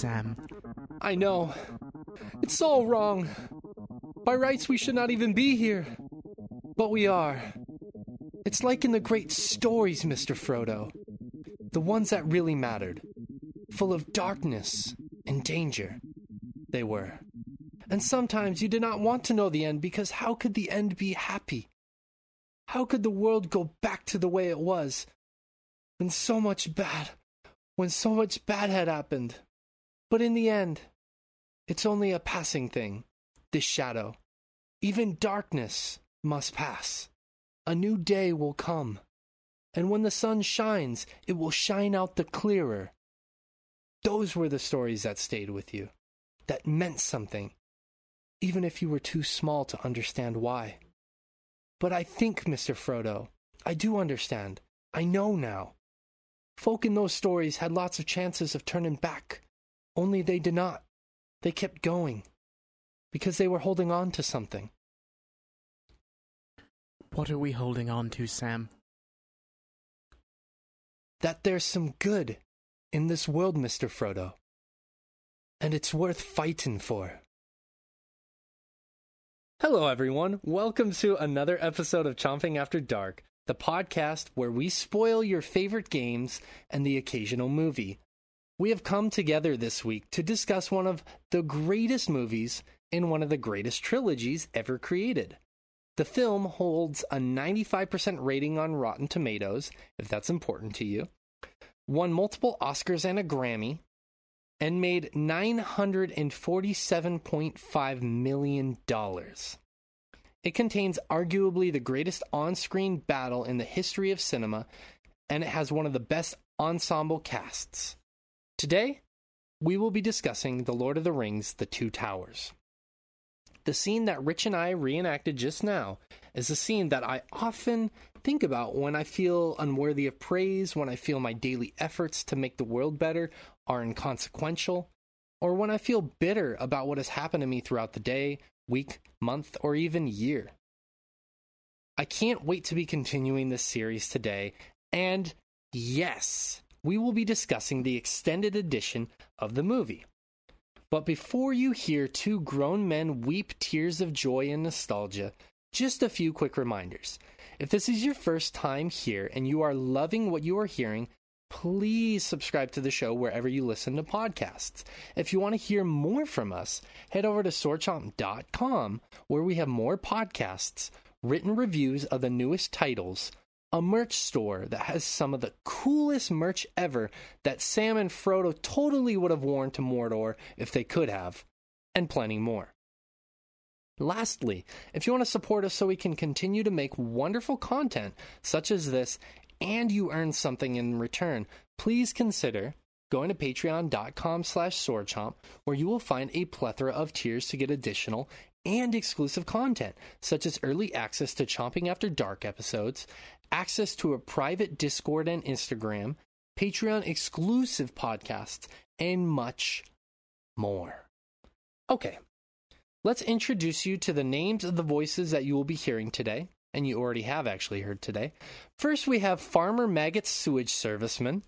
Sam. I know. It's all wrong. By rights, we should not even be here. But we are. It's like in the great stories, Mr. Frodo. The ones that really mattered. Full of darkness and danger. They were. And sometimes you did not want to know the end because how could the end be happy? How could the world go back to the way it was when so much bad, when so much bad had happened? But in the end, it's only a passing thing, this shadow. Even darkness must pass. A new day will come. And when the sun shines, it will shine out the clearer. Those were the stories that stayed with you, that meant something, even if you were too small to understand why. But I think, Mr. Frodo, I do understand. I know now. Folk in those stories had lots of chances of turning back, only they did not. They kept going because they were holding on to something. What are we holding on to, Sam? That there's some good in this world, Mr. Frodo. And it's worth fighting for. Hello, everyone. Welcome to another episode of Chomping After Dark, the podcast where we spoil your favorite games and the occasional movie. We have come together this week to discuss one of the greatest movies in one of the greatest trilogies ever created. The film holds a 95% rating on Rotten Tomatoes, if that's important to you, won multiple Oscars and a Grammy, and made $947.5 million. It contains arguably the greatest on screen battle in the history of cinema, and it has one of the best ensemble casts. Today, we will be discussing The Lord of the Rings The Two Towers. The scene that Rich and I reenacted just now is a scene that I often think about when I feel unworthy of praise, when I feel my daily efforts to make the world better are inconsequential, or when I feel bitter about what has happened to me throughout the day, week, month, or even year. I can't wait to be continuing this series today, and yes, we will be discussing the extended edition of the movie. But before you hear two grown men weep tears of joy and nostalgia, just a few quick reminders. If this is your first time here and you are loving what you are hearing, please subscribe to the show wherever you listen to podcasts. If you want to hear more from us, head over to swordchomp.com where we have more podcasts, written reviews of the newest titles, a merch store that has some of the coolest merch ever that Sam and Frodo totally would have worn to Mordor if they could have, and plenty more. Lastly, if you want to support us so we can continue to make wonderful content such as this and you earn something in return, please consider going to patreon.com slash swordchomp where you will find a plethora of tiers to get additional and exclusive content, such as early access to Chomping After Dark episodes, access to a private Discord and Instagram, Patreon exclusive podcasts, and much more. Okay, let's introduce you to the names of the voices that you will be hearing today, and you already have actually heard today. First, we have Farmer Maggot's sewage serviceman,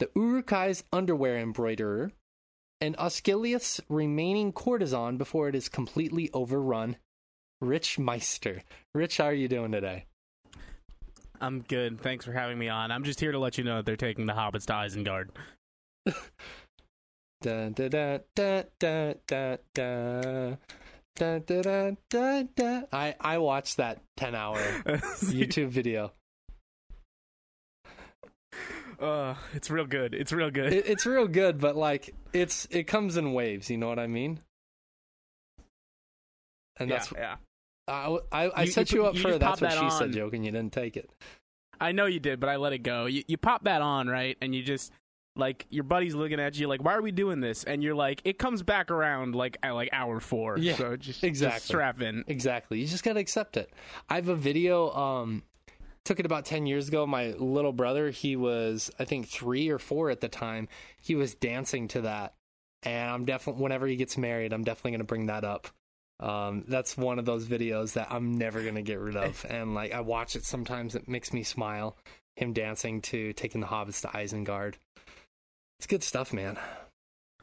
the Uruk-hai's underwear embroiderer, and Osgiliath's remaining courtesan before it is completely overrun, Rich Meister. Rich, how are you doing today? I'm good. Thanks for having me on. I'm just here to let you know that they're taking the hobbits to Isengard. Da, da, da, da, da, da, da. Da, da, da, da, da. I, I watched that 10 hour YouTube video. Uh, it's real good. It's real good. It, it's real good, but like it's it comes in waves. You know what I mean? And yeah, that's yeah. I I, I You- set you you, up you for that's what that she on. said joke, and you didn't take it. I know you did, but I let it go. You, you pop that on, right? And you just like your buddy's looking at you like, "Why are we doing this?" And you're like, "It comes back around like at like hour four. Yeah, so just exactly. just strap in. Exactly. You just gotta accept it. I have a video. Um, took it about ten years ago. My little brother, he was I think three or four at the time. He was dancing to that, and I'm definitely whenever he gets married, I'm definitely gonna bring that up. Um, that's one of those videos that I'm never gonna get rid of, and like I watch it sometimes, it makes me smile. Him dancing to taking the hobbits to Isengard. It's good stuff, man.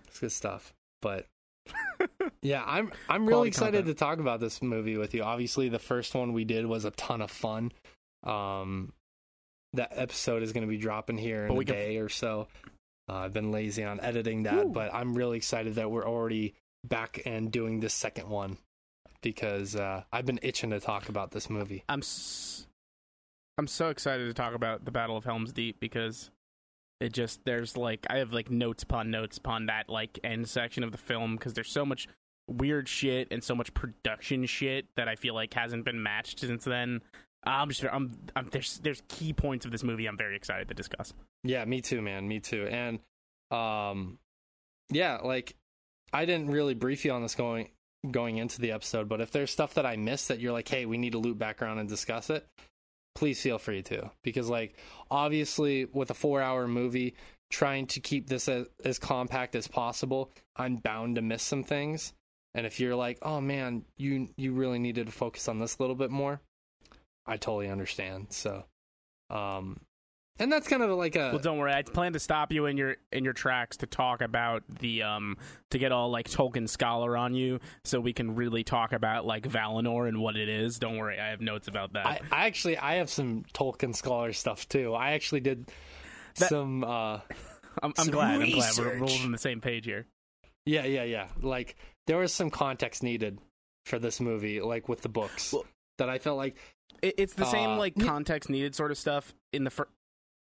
It's good stuff. But yeah, I'm I'm really Quality excited content. to talk about this movie with you. Obviously, the first one we did was a ton of fun. Um, that episode is going to be dropping here in a can- day or so. Uh, I've been lazy on editing that, Woo. but I'm really excited that we're already back and doing this second one because uh, I've been itching to talk about this movie. I'm s- I'm so excited to talk about the Battle of Helm's Deep because it just there's like I have like notes upon notes upon that like end section of the film because there's so much weird shit and so much production shit that I feel like hasn't been matched since then. I'm just I'm, I'm there's there's key points of this movie I'm very excited to discuss. Yeah, me too, man. Me too. And um yeah, like I didn't really brief you on this going going into the episode, but if there's stuff that I missed that you're like, "Hey, we need to loop back around and discuss it." Please feel free to because like obviously with a 4-hour movie trying to keep this as, as compact as possible, I'm bound to miss some things. And if you're like, "Oh man, you you really needed to focus on this a little bit more." I totally understand. So um and that's kind of like a well, don't worry. I plan to stop you in your in your tracks to talk about the um to get all like Tolkien scholar on you, so we can really talk about like Valinor and what it is. Don't worry, I have notes about that. I, I actually I have some Tolkien scholar stuff too. I actually did That- some uh I'm, I'm some glad. I'm glad we're, we're all on the same page here. yeah, yeah, yeah. Like there was some context needed for this movie, like with the books. Well- that I felt like It, it's the same Uh, like context needed sort of stuff in the first.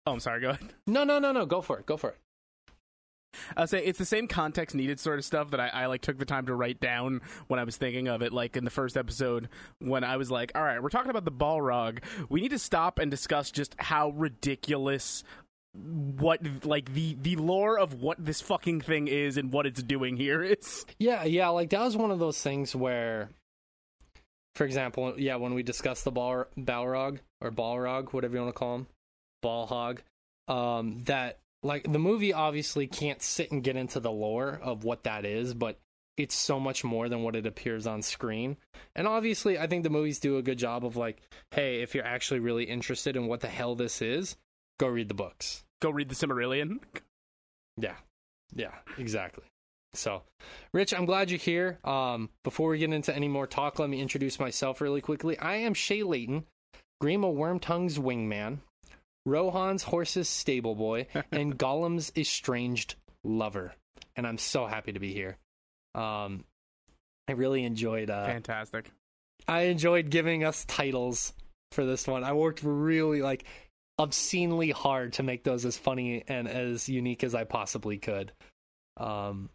Oh, I'm sorry. Go ahead. no no no no, go for it. Go for it. I'll say it's the same context needed sort of stuff that I, I like took the time to write down when I was thinking of it. Like in the first episode, when I was like, "All right, we're talking about the Balrog. We need to stop and discuss just how ridiculous." what like the the lore of what this fucking thing is and what it's doing here is Yeah, yeah, like that was one of those things where for example, yeah, when we discussed the Bal- Balrog or Balrog, whatever you want to call him, Ballhog, um, that like the movie obviously can't sit and get into the lore of what that is, but it's so much more than what it appears on screen. And obviously, I think the movies do a good job of like, hey, if you're actually really interested in what the hell this is, go read the books. go read the Silmarillion Yeah. Yeah, exactly. So, Rich, I'm glad you're here. Um, before we get into any more talk, let me introduce myself really quickly. I am Shay Layton, Grima Wormtongue's wingman, Rohan's horse's stable boy, and Gollum's estranged lover. And I'm so happy to be here. Um, I really enjoyed. Uh, fantastic I enjoyed giving us titles for this one. I worked really like obscenely hard to make those as funny and as unique as I possibly could. Um,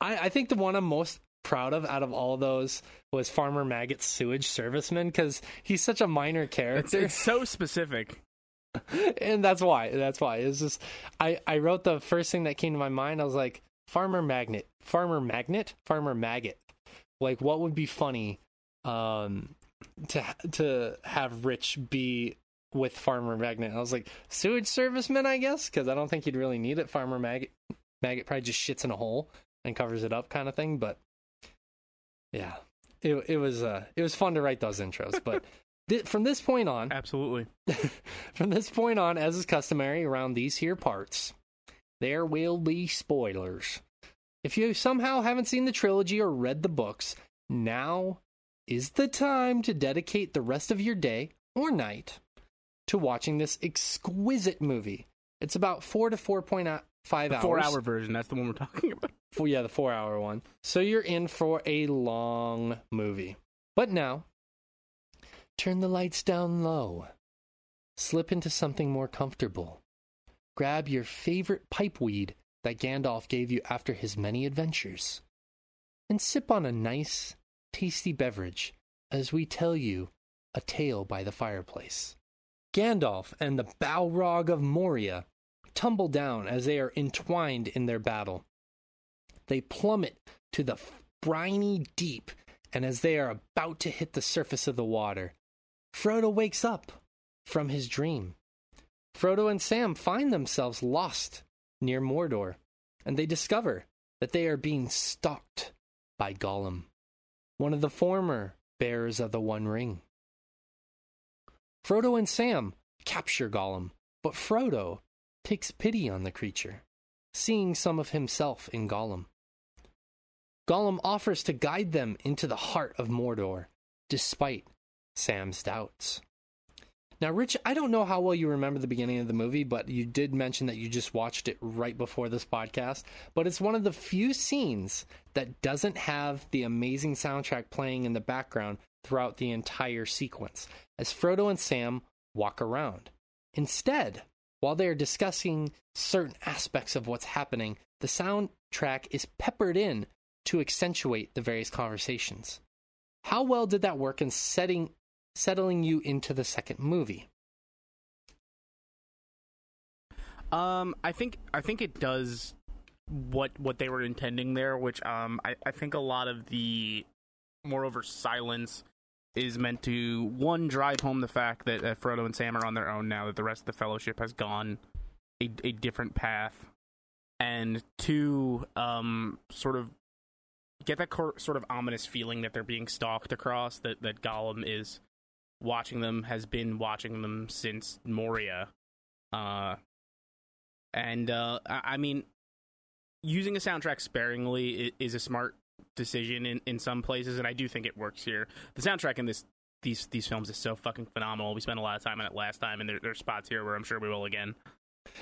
I, I think the one I'm most proud of out of all those was Farmer Maggot's sewage serviceman because he's such a minor it's, character, it's so specific and that's why. That's why it's just I I wrote the first thing that came to my mind. I was like Farmer Magnet, Farmer Magnet, Farmer Maggot. Like what would be funny um to to have Rich be with Farmer Magnet. I was like sewage serviceman, I guess, because I don't think you'd really need it. Farmer Maggot Maggot probably just shits in a hole and covers it up, kind of thing. But yeah, it it was uh it was fun to write those intros. But thi- from this point on, absolutely from this point on, as is customary around these here parts, there will be spoilers. If you somehow haven't seen the trilogy or read the books, now is the time to dedicate the rest of your day or night to watching this exquisite movie. It's about four to four point five the hours. four hour version that's the one we're talking about Yeah, the four hour one. So you're in for a long movie. But now, turn the lights down low. Slip into something more comfortable. Grab your favorite pipeweed that Gandalf gave you after his many adventures. And sip on a nice, tasty beverage as we tell you a tale by the fireplace. Gandalf and the Balrog of Moria tumble down as they are entwined in their battle. They plummet to the briny deep, and as they are about to hit the surface of the water, Frodo wakes up from his dream. Frodo and Sam find themselves lost near Mordor, and they discover that they are being stalked by Gollum, one of the former bearers of the One Ring. Frodo and Sam capture Gollum, but Frodo takes pity on the creature, seeing some of himself in Gollum. Gollum offers to guide them into the heart of Mordor, despite Sam's doubts. Now, Rich, I don't know how well you remember the beginning of the movie, but you did mention that you just watched it right before this podcast. But it's one of the few scenes that doesn't have the amazing soundtrack playing in the background throughout the entire sequence, as Frodo and Sam walk around. Instead, while they are discussing certain aspects of what's happening, the soundtrack is peppered in to accentuate the various conversations. How well did that work in setting settling you into the second movie? Um, I think I think it does what what they were intending there, which um I, I think a lot of the moreover silence is meant to one drive home the fact that, Frodo and Sam are on their own now that the rest of the Fellowship has gone a, a different path, and two um sort of get that cor- sort of ominous feeling that they're being stalked across that that Gollum is watching them has been watching them since Moria. Uh and uh I, I mean using a soundtrack sparingly is a smart decision in, in some places and I do think it works here. The soundtrack in this these these films is so fucking phenomenal. We spent a lot of time on it last time and there, there's spots here where I'm sure we will again.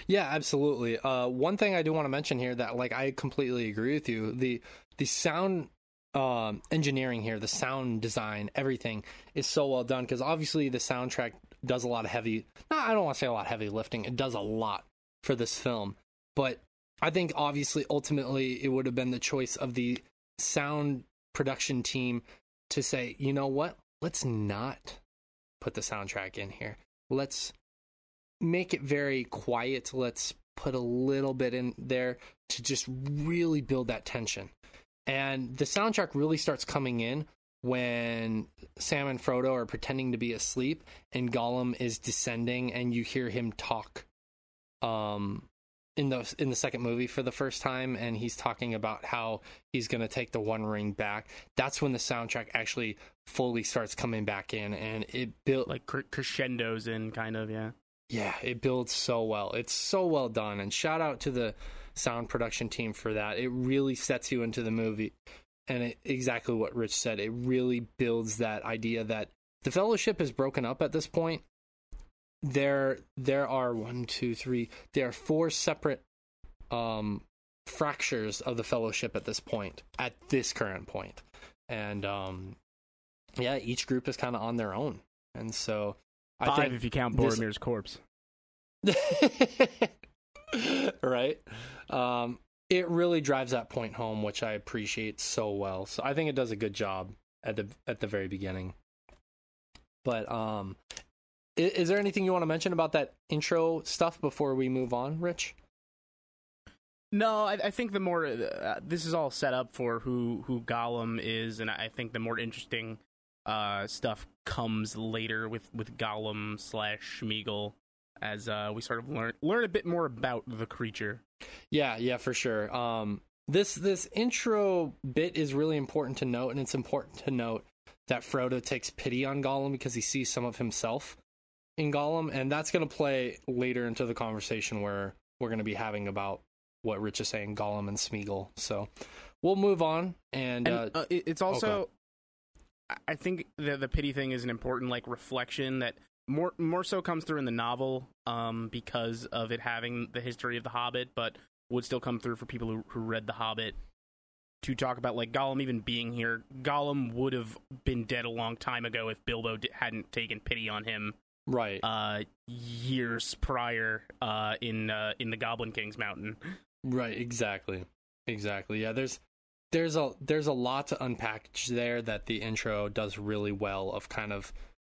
Yeah, absolutely. Uh, one thing I do want to mention here that like I completely agree with you. The the sound um, engineering here, the sound design, everything is so well done because obviously the soundtrack does a lot of heavy. No, I don't want to say a lot of heavy lifting. It does a lot for this film, but I think obviously ultimately it would have been the choice of the sound production team to say, you know what, let's not put the soundtrack in here. Let's make it very quiet. Let's put a little bit in there to just really build that tension. And the soundtrack really starts coming in when Sam and Frodo are pretending to be asleep and Gollum is descending and you hear him talk um in the in the second movie for the first time. And he's talking about how he's going to take the one ring back. That's when the soundtrack actually fully starts coming back in. And it built like crescendos in kind of yeah. Yeah it builds so well. It's so well done. And shout out to the sound production team for that. It really sets you into the movie. And it, exactly what Rich said, it really builds that idea that the fellowship is broken up at this point. There there are one, two, three, there are four separate um fractures of the fellowship at this point, at this current. And um yeah, each group is kind of on their own. And so Five I think if you count Boromir's this... corpse. right? Um, it really drives that point home, which I appreciate so well. So I think it does a good job at the at the very beginning. But um, is, is there anything you want to mention about that intro stuff before we move on, Rich? No, I, I think the more uh, this is all set up for who who Gollum is, and I think the more interesting uh, stuff comes later with with Gollum slash Smeagol as uh, we sort of learn learn a bit more about the creature. Yeah, yeah, for sure. Um, this this intro bit is really important to note, and it's important to note that Frodo takes pity on Gollum because he sees some of himself in Gollum, and that's going to play later into the conversation where we're going to be having about what Rich is saying, Gollum and Smeagol. So we'll move on, and, and uh, uh, it's also. Okay. I think the the pity thing is an important like reflection that more more so comes through in the novel um, because of it having the history of the Hobbit, but would still come through for people who, who read the Hobbit to talk about like Gollum even being here. Gollum would have been dead a long time ago if Bilbo d- hadn't taken pity on him. Right. Uh, years prior, uh, in uh, in the Goblin King's Mountain. Right. Exactly. Exactly. Yeah. There's there's a there's a lot to unpack there that the intro does really well of kind of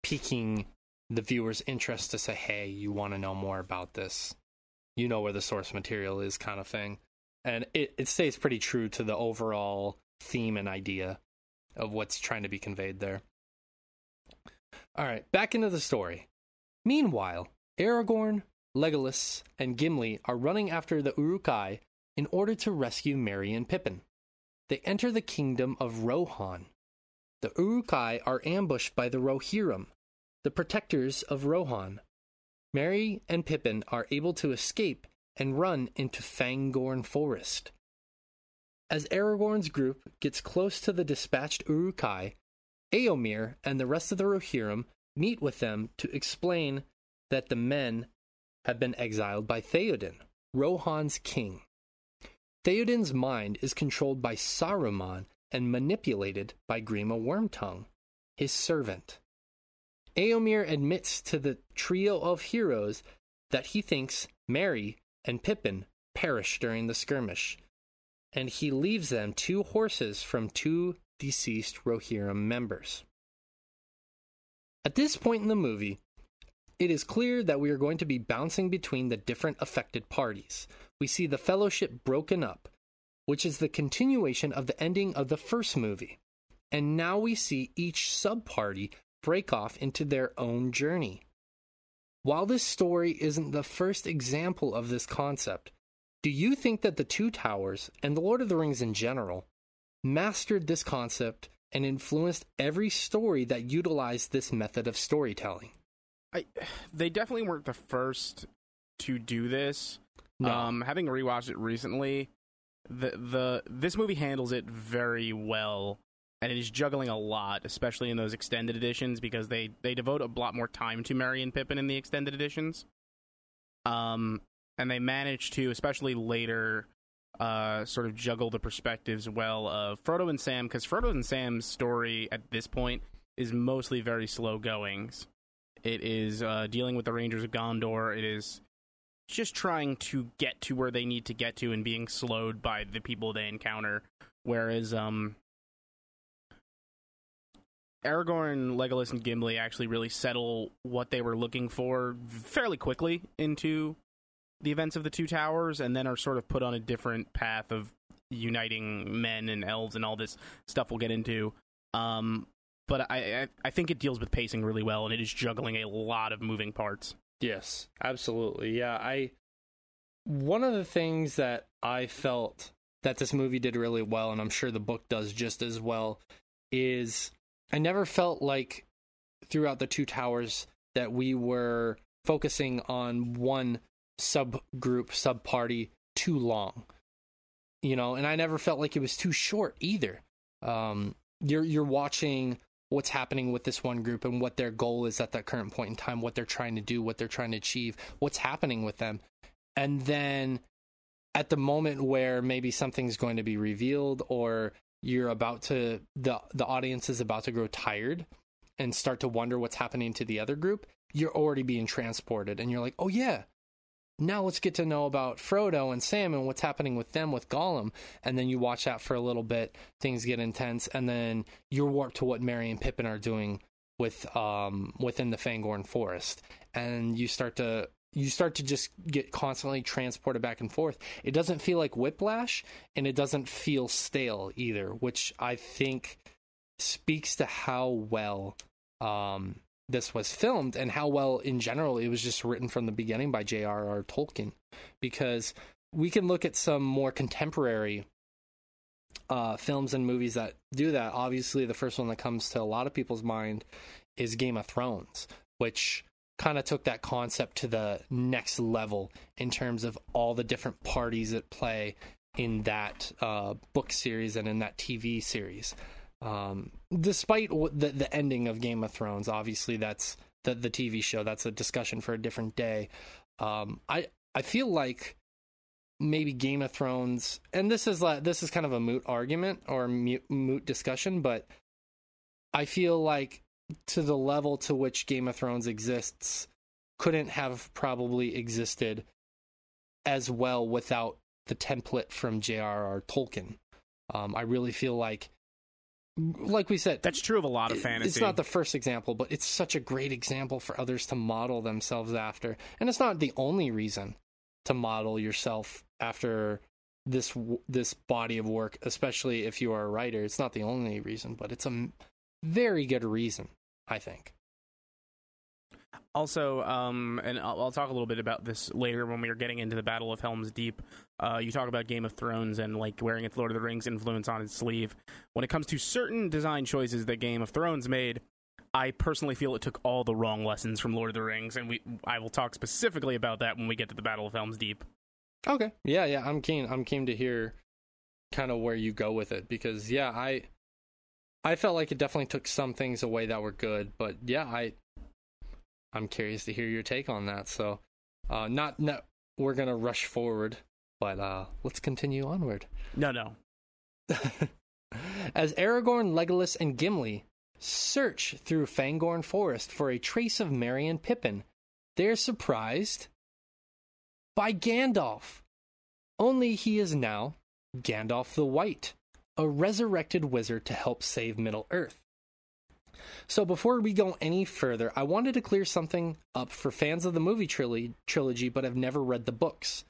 piquing the viewer's interest to say, hey, you want to know more about this, you know where the source material is kind of thing. And it, it stays pretty true to the overall theme and idea of what's trying to be conveyed there. All right, back into the story. Meanwhile, Aragorn, Legolas, and Gimli are running after the Uruk-hai in order to rescue Merry and Pippin. They enter the kingdom of Rohan. The Uruk-hai are ambushed by the Rohirrim, the protectors of Rohan. Merry and Pippin are able to escape and run into Fangorn Forest. As Aragorn's group gets close to the dispatched Uruk-hai, Eomer and the rest of the Rohirrim meet with them to explain that the men have been exiled by Theoden, Rohan's king. Theoden's mind is controlled by Saruman and manipulated by Grima Wormtongue, his servant. Eomer admits to the trio of heroes that he thinks Merry and Pippin perished during the skirmish, and he leaves them two horses from two deceased Rohirrim members. At this point in the movie, it is clear that we are going to be bouncing between the different affected parties. We see the fellowship broken up, which is the continuation of the ending of the first movie. And now we see each sub party break off into their own journey. While this story isn't the first example of this concept, do you think that the Two Towers and The Lord of the Rings in general mastered this concept and influenced every story that utilized this method of storytelling? I, they definitely weren't the first to do this. No. Um, having rewatched it recently, the the this movie handles it very well, and it is juggling a lot, especially in those extended editions, because they they devote a lot more time to Merry and Pippin in the extended editions. Um, and they manage to, especially later, uh, sort of juggle the perspectives well of Frodo and Sam, because Frodo and Sam's story at this point is mostly very slow goings. It is uh, dealing with the Rangers of Gondor. It is just trying to get to where they need to get to and being slowed by the people they encounter. Whereas um, Aragorn, Legolas, and Gimli actually really settle what they were looking for fairly quickly into the events of the Two Towers, and then are sort of put on a different path of uniting men and elves and all this stuff we'll get into. Um, but I, I I think it deals with pacing really well, and it is juggling a lot of moving parts. Yes, absolutely. Yeah, I one of the things that I felt that this movie did really well and I'm sure the book does just as well is I never felt like throughout the two towers that we were focusing on one subgroup, sub party too long. You know, and I never felt like it was too short either. Um you're you're watching what's happening with this one group and what their goal is at that current point in time, what they're trying to do, what they're trying to achieve, what's happening with them. And then at the moment where maybe something's going to be revealed or you're about to the the audience is about to grow tired and start to wonder what's happening to the other group, you're already being transported and you're like, "Oh yeah, now let's get to know about Frodo and Sam and what's happening with them with Gollum. And then you watch that for a little bit, things get intense, and then you're warped to what Merry and Pippin are doing with um within the Fangorn forest. And you start to you start to just get constantly transported back and forth. It doesn't feel like whiplash and it doesn't feel stale either, which I think speaks to how well um this was filmed and how well in general it was just written from the beginning by J.R.R. Tolkien because we can look at some more contemporary uh, films and movies that do that. Obviously, the first one that comes to a lot of people's mind is Game of Thrones, which kind of took that concept to the next level in terms of all the different parties that play in that uh, book series and in that TV series. Um, despite the the ending of Game of Thrones, obviously that's the the TV show. That's a discussion for a different day. Um, I I feel like maybe Game of Thrones, and this is like this is kind of a moot argument or moot, moot discussion, but I feel like to the level to which Game of Thrones exists couldn't have probably existed as well without the template from J.R.R. Tolkien. Um, I really feel like like we said, that's true of a lot of fantasy. It's not the first example, but it's such a great example for others to model themselves after. And it's not the only reason to model yourself after this this body of work, especially if you are a writer. It's not the only reason, but it's a very good reason, I think. Also, um, and I'll, I'll talk a little bit about this later when we are getting into the Battle of Helm's Deep. Uh, you talk about Game of Thrones and like wearing its Lord of the Rings influence on its sleeve. When it comes to certain design choices that Game of Thrones made, I personally feel it took all the wrong lessons from Lord of the Rings, and we I will talk specifically about that when we get to the Battle of Helm's Deep. Okay. Yeah, yeah, I'm keen. I'm keen to hear kind of where you go with it because yeah, I I felt like it definitely took some things away that were good, but yeah, I I'm curious to hear your take on that. So, uh not not we're going to rush forward, but uh let's continue onward. No, no. As Aragorn, Legolas, and Gimli search through Fangorn Forest for a trace of Merry and Pippin, they're surprised by Gandalf. Only he is now Gandalf the White, a resurrected wizard to help save Middle Earth. So, before we go any further, I wanted to clear something up for fans of the movie trilogy, trilogy but have never read the books.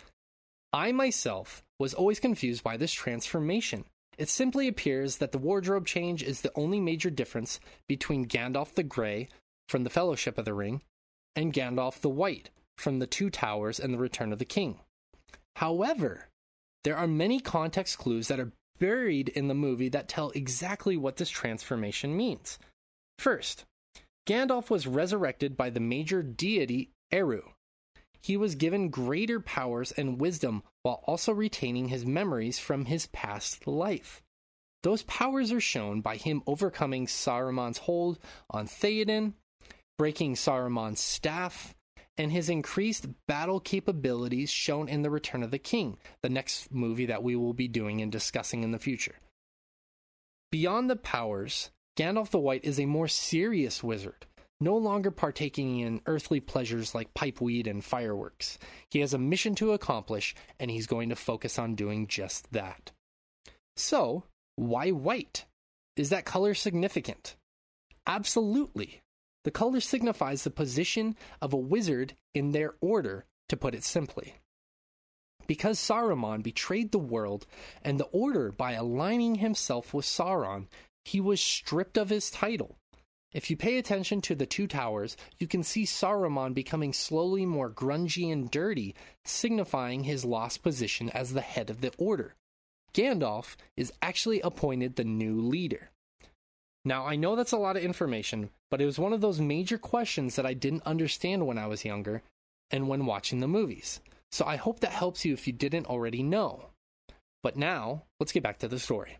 I myself was always confused by this transformation. It simply appears that the wardrobe change is the only major difference between Gandalf the Grey from the Fellowship of the Ring and Gandalf the White from the Two Towers and the Return of the King. However, there are many context clues that are buried in the movie that tell exactly what this transformation means. First, Gandalf was resurrected by the major deity Eru. He was given greater powers and wisdom while also retaining his memories from his past life. Those powers are shown by him overcoming Saruman's hold on Theoden, breaking Saruman's staff, and his increased battle capabilities shown in The Return of the King, the next movie that we will be doing and discussing in the future. Beyond the powers, Gandalf the White is a more serious wizard, no longer partaking in earthly pleasures like pipeweed and fireworks. He has a mission to accomplish, and he's going to focus on doing just that. So, why white? Is that color significant? Absolutely. The color signifies the position of a wizard in their order, to put it simply. Because Saruman betrayed the world and the order by aligning himself with Sauron, he was stripped of his title. If you pay attention to the two towers, you can see Saruman becoming slowly more grungy and dirty, signifying his lost position as the head of the order. Gandalf is actually appointed the new leader. Now, I know that's a lot of information, but it was one of those major questions that I didn't understand when I was younger and when watching the movies. So I hope that helps you if you didn't already know. But now, let's get back to the story.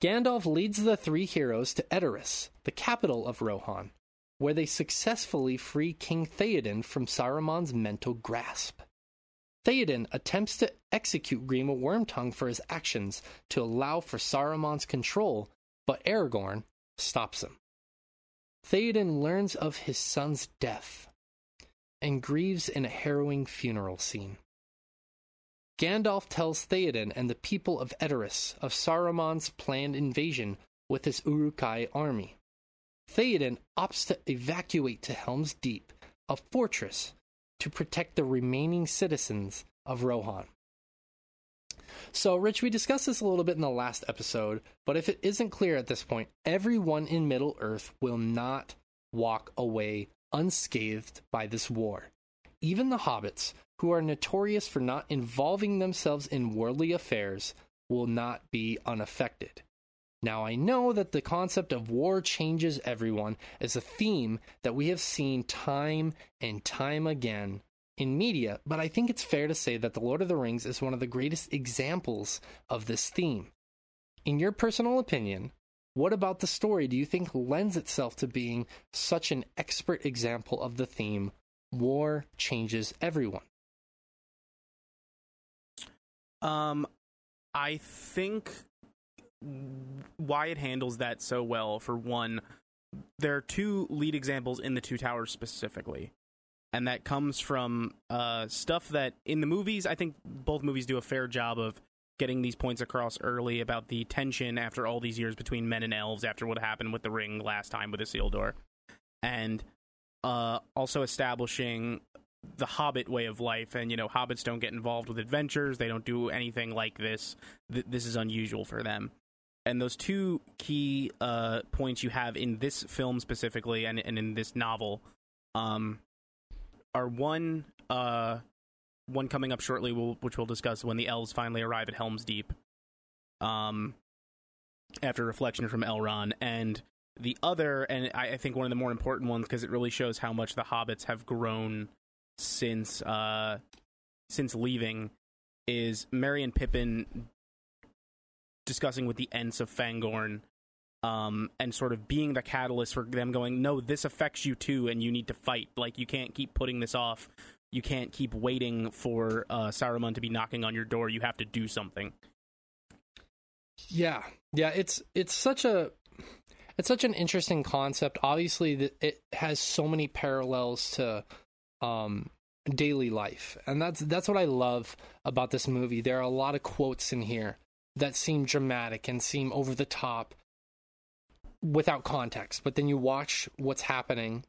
Gandalf leads the three heroes to Edoras, the capital of Rohan, where they successfully free King Theoden from Saruman's mental grasp. Theoden attempts to execute Grima Wormtongue for his actions to allow for Saruman's control, but Aragorn stops him. Theoden learns of his son's death and grieves in a harrowing funeral scene. Gandalf tells Theoden and the people of Edoras of Saruman's planned invasion with his Uruk-hai army. Theoden opts to evacuate to Helm's Deep, a fortress, to protect the remaining citizens of Rohan. So, Rich, we discussed this a little bit in the last episode, but if it isn't clear at this point, everyone in Middle Earth will not walk away unscathed by this war. Even the hobbits, who are notorious for not involving themselves in worldly affairs, will not be unaffected. Now, I know that the concept of war changes everyone is a theme that we have seen time and time again in media, but I think it's fair to say that The Lord of the Rings is one of the greatest examples of this theme. In your personal opinion, what about the story do you think lends itself to being such an expert example of the theme war changes everyone? Um, I think why it handles that so well, for one, there are two lead examples in the Two Towers specifically. And that comes from uh, stuff that in the movies, I think both movies do a fair job of getting these points across early about the tension after all these years between men and elves after what happened with the ring last time with Isildur. And uh, also establishing the hobbit way of life and you know hobbits don't get involved with adventures. They don't do anything like this. Th- this is unusual for them. And those two key uh, points you have in this film specifically and, and in this novel um, are one uh, one coming up shortly we'll, which we'll discuss when the elves finally arrive at helm's deep um, after reflection from elrond. And the other and I, I think one of the more important ones because it really shows how much the hobbits have grown since uh since leaving is Merry and Pippin discussing with the Ents of Fangorn um and sort of being the catalyst for them going no this affects you too and you need to fight. Like you can't keep putting this off. You can't keep waiting for uh Saruman to be knocking on your door. You have to do something. Yeah, yeah, it's it's such a it's such an interesting concept. Obviously, it has so many parallels to um, daily life, and that's that's what I love about this movie. There are a lot of quotes in here that seem dramatic and seem over the top without context, but then you watch what's happening,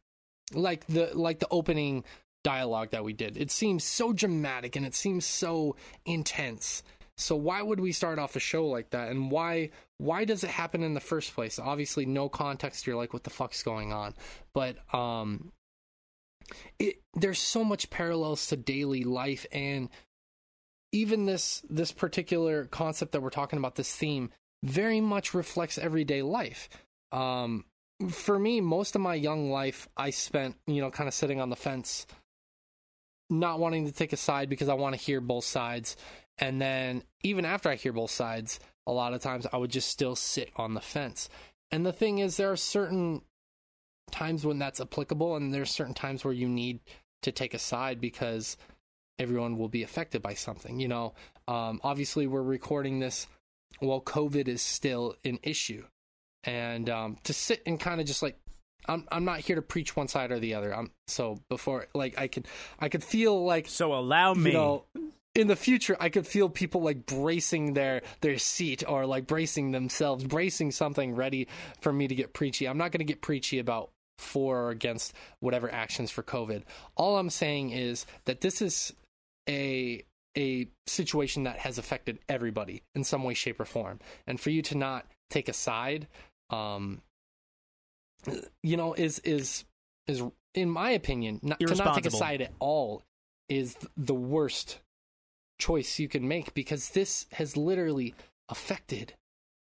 like the like the opening dialogue that we did. It seems so dramatic and it seems so intense. So why would we start off a show like that? And why why does it happen in the first place? Obviously no context, you're like what the fuck's going on? But um it there's so much parallels to daily life and even this this particular concept that we're talking about this theme very much reflects everyday life. Um for me, most of my young life I spent, you know, kind of sitting on the fence not wanting to take a side because I want to hear both sides. And then even after I hear both sides, a lot of times I would just still sit on the fence. And the thing is, there are certain times when that's applicable, and there's certain times where you need to take a side because everyone will be affected by something. You know, um, obviously, we're recording this while COVID is still an issue. And um, to sit and kind of just like I'm I'm not here to preach one side or the other. I'm so before like I could I could feel like so allow me you know in the future I could feel people like bracing their their seat or like bracing themselves, bracing something ready for me to get preachy. I'm not going to get preachy about for or against whatever actions for COVID. All I'm saying is that this is a a situation that has affected everybody in some way shape or form. And for you to not take a side um you know is is is in my opinion not, to not take a side at all is the worst choice you can make because this has literally affected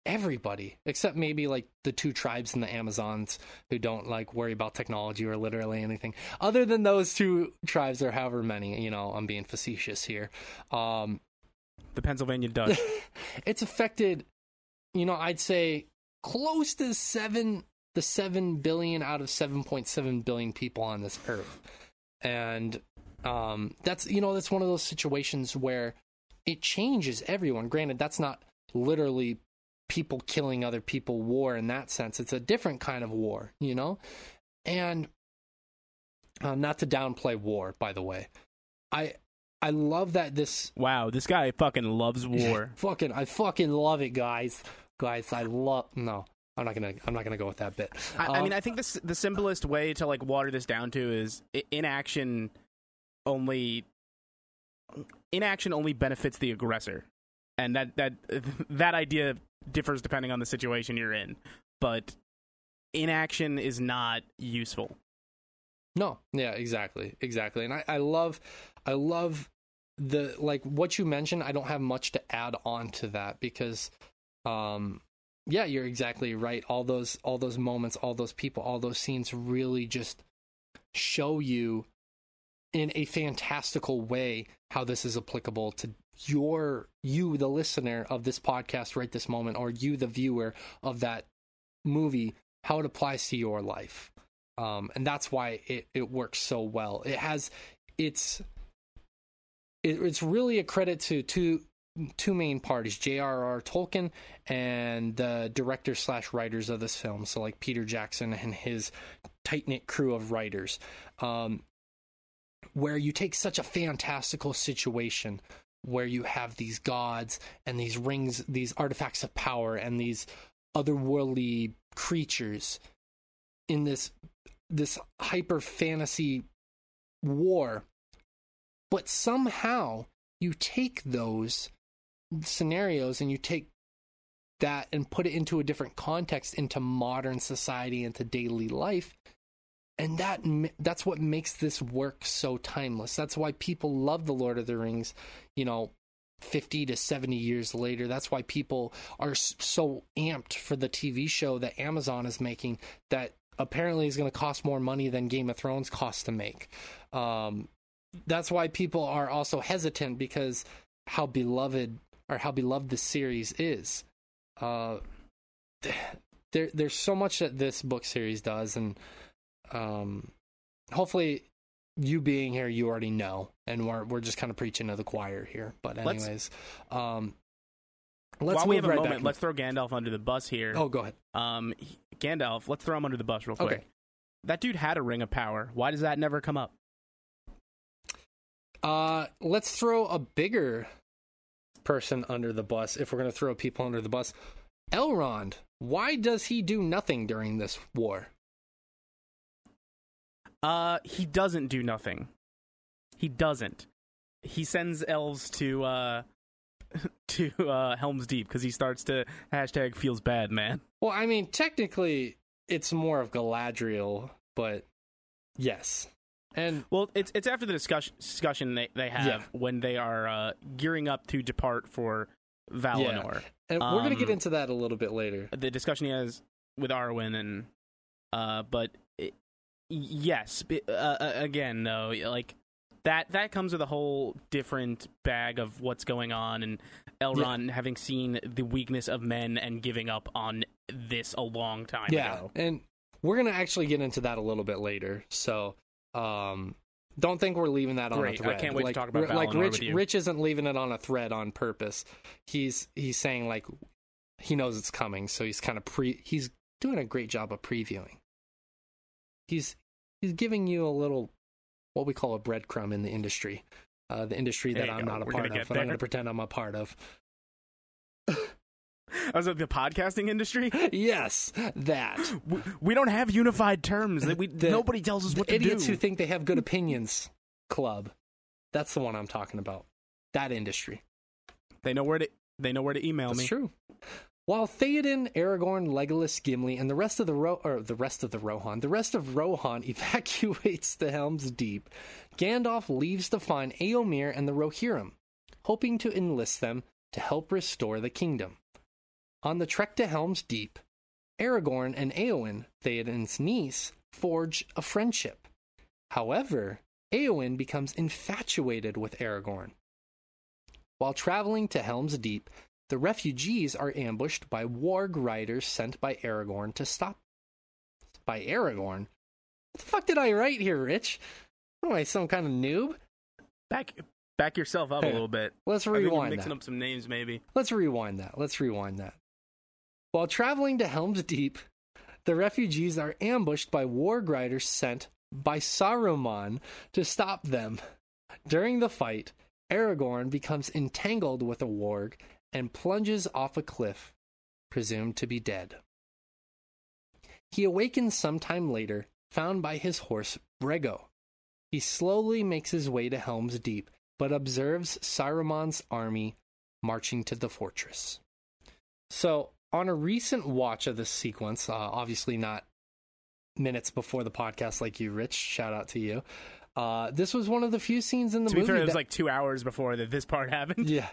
everybody except maybe like the two tribes in the amazons who don't like worry about technology or literally anything. Other than those two tribes or however many you know i'm being facetious here. Um the Pennsylvania Dutch it's affected you know i'd say close to seven the 7 billion out of 7.7 billion people on this earth. And um that's you know that's one of those situations where it changes everyone. Granted that's not literally people killing other people war in that sense. It's a different kind of war you know? And uh, not to downplay war by the way. I i love that this wow this guy fucking loves war. Fucking I fucking love it, guys. Guys, I love no. I'm not gonna. I'm not gonna go with that bit. I, I Um, mean, I think this the simplest way to like water this down to is i- inaction only inaction only benefits the aggressor, and that that that idea differs depending on the situation you're in. But inaction is not useful. No, yeah, exactly, exactly. And I, I love, I love the like what you mentioned. I don't have much to add on to that because, um, yeah, you're exactly right. All those, all those moments, all those people, all those scenes really just show you in a fantastical way how this is applicable to your you the listener of this podcast right this moment or you the viewer of that movie how it applies to your life um, and that's why it, it works so well. It has it's it, it's really a credit to two two main parties, J.R.R. Tolkien and the director slash writers of this film. So like Peter Jackson and his tight knit crew of writers, um, where you take such a fantastical situation where you have these gods and these rings, these artifacts of power, and these otherworldly creatures in this this hyper fantasy war But somehow you take those scenarios and you take that and put it into a different context into modern society into daily life and that that's what makes this work so timeless. That's why people love the lord of the rings you know 50 to 70 years later. That's why people are so amped for the tv show that amazon is making that apparently is going to cost more money than game of thrones cost to make. Um, that's why people are also hesitant because how beloved or how beloved this series is uh, there there's so much that this book series does, and um, hopefully you being here, you already know, and we're we're just kind of preaching to the choir here. But anyways, let's, um, let's while we have a moment, let's throw Gandalf under the bus here. Oh, go ahead. Um, Gandalf, let's throw him under the bus real quick. Okay. That dude had a ring of power. Why does that never come up? Uh, let's throw a bigger person under the bus if we're going to throw people under the bus. Elrond, why does he do nothing during this war? Uh, he doesn't do nothing. He doesn't. He sends elves to uh to uh Helm's Deep because he starts to hashtag feels bad, man. Well, I mean, technically, it's more of Galadriel, but yes. And well, it's it's after the discussion discussion they, they have yeah. when they are uh, gearing up to depart for Valinor. Yeah. And we're gonna get um, into that a little bit later. The discussion he has with Arwen and uh, but it, yes, uh, uh, again, no, like that that comes with a whole different bag of what's going on and Elrond yeah. having seen the weakness of men and giving up on this a long time ago. yeah. ago. And we're gonna actually get into that a little bit later. So um, don't think we're leaving that Great. on a thread. I can't wait like, to talk about Valinor like Rich. Rich isn't leaving it on a thread on purpose. He's he's saying like he knows it's coming, so he's kind of pre. He's doing a great job of previewing. He's he's giving you a little what we call a breadcrumb in the industry, uh, the industry that I'm go. not a we're part of, but I'm going to pretend I'm a part of. I was like the podcasting industry. yes, that we, we, don't have unified terms. We, the, nobody tells us what to idiots who think they have good opinions. Club. That's the one I'm talking about. That industry. They know where to. They know where to email That's me. True. While Theoden, Aragorn, Legolas, Gimli, and the rest of the Ro- or the rest of the Rohan, the rest of Rohan evacuates the Helm's Deep, Gandalf leaves to find Eomer and the Rohirrim, hoping to enlist them to help restore the kingdom. On the trek to Helm's Deep, Aragorn and Eowyn, Theoden's niece, forge a friendship. However, Eowyn becomes infatuated with Aragorn. While traveling to Helm's Deep, the refugees are ambushed by warg riders sent by Aragorn to stop. By Aragorn? What the fuck did I write here, Rich? What am I, some kind of noob? Back, back yourself up a little bit. Let's rewind. mixing that. up some names, maybe. Let's rewind that. Let's rewind that. While traveling to Helm's Deep, the refugees are ambushed by warg riders sent by Saruman to stop them. During the fight, Aragorn becomes entangled with a warg and plunges off a cliff, presumed to be dead. He awakens sometime later, found by his horse Brego. He slowly makes his way to Helm's Deep, but observes Saruman's army marching to the fortress. So, on a recent watch of this sequence, uh, obviously not minutes before the podcast like you, Rich, shout out to you. Uh, this was one of the few scenes in the to movie. Fair, it was like two hours before that this part happened. Yeah.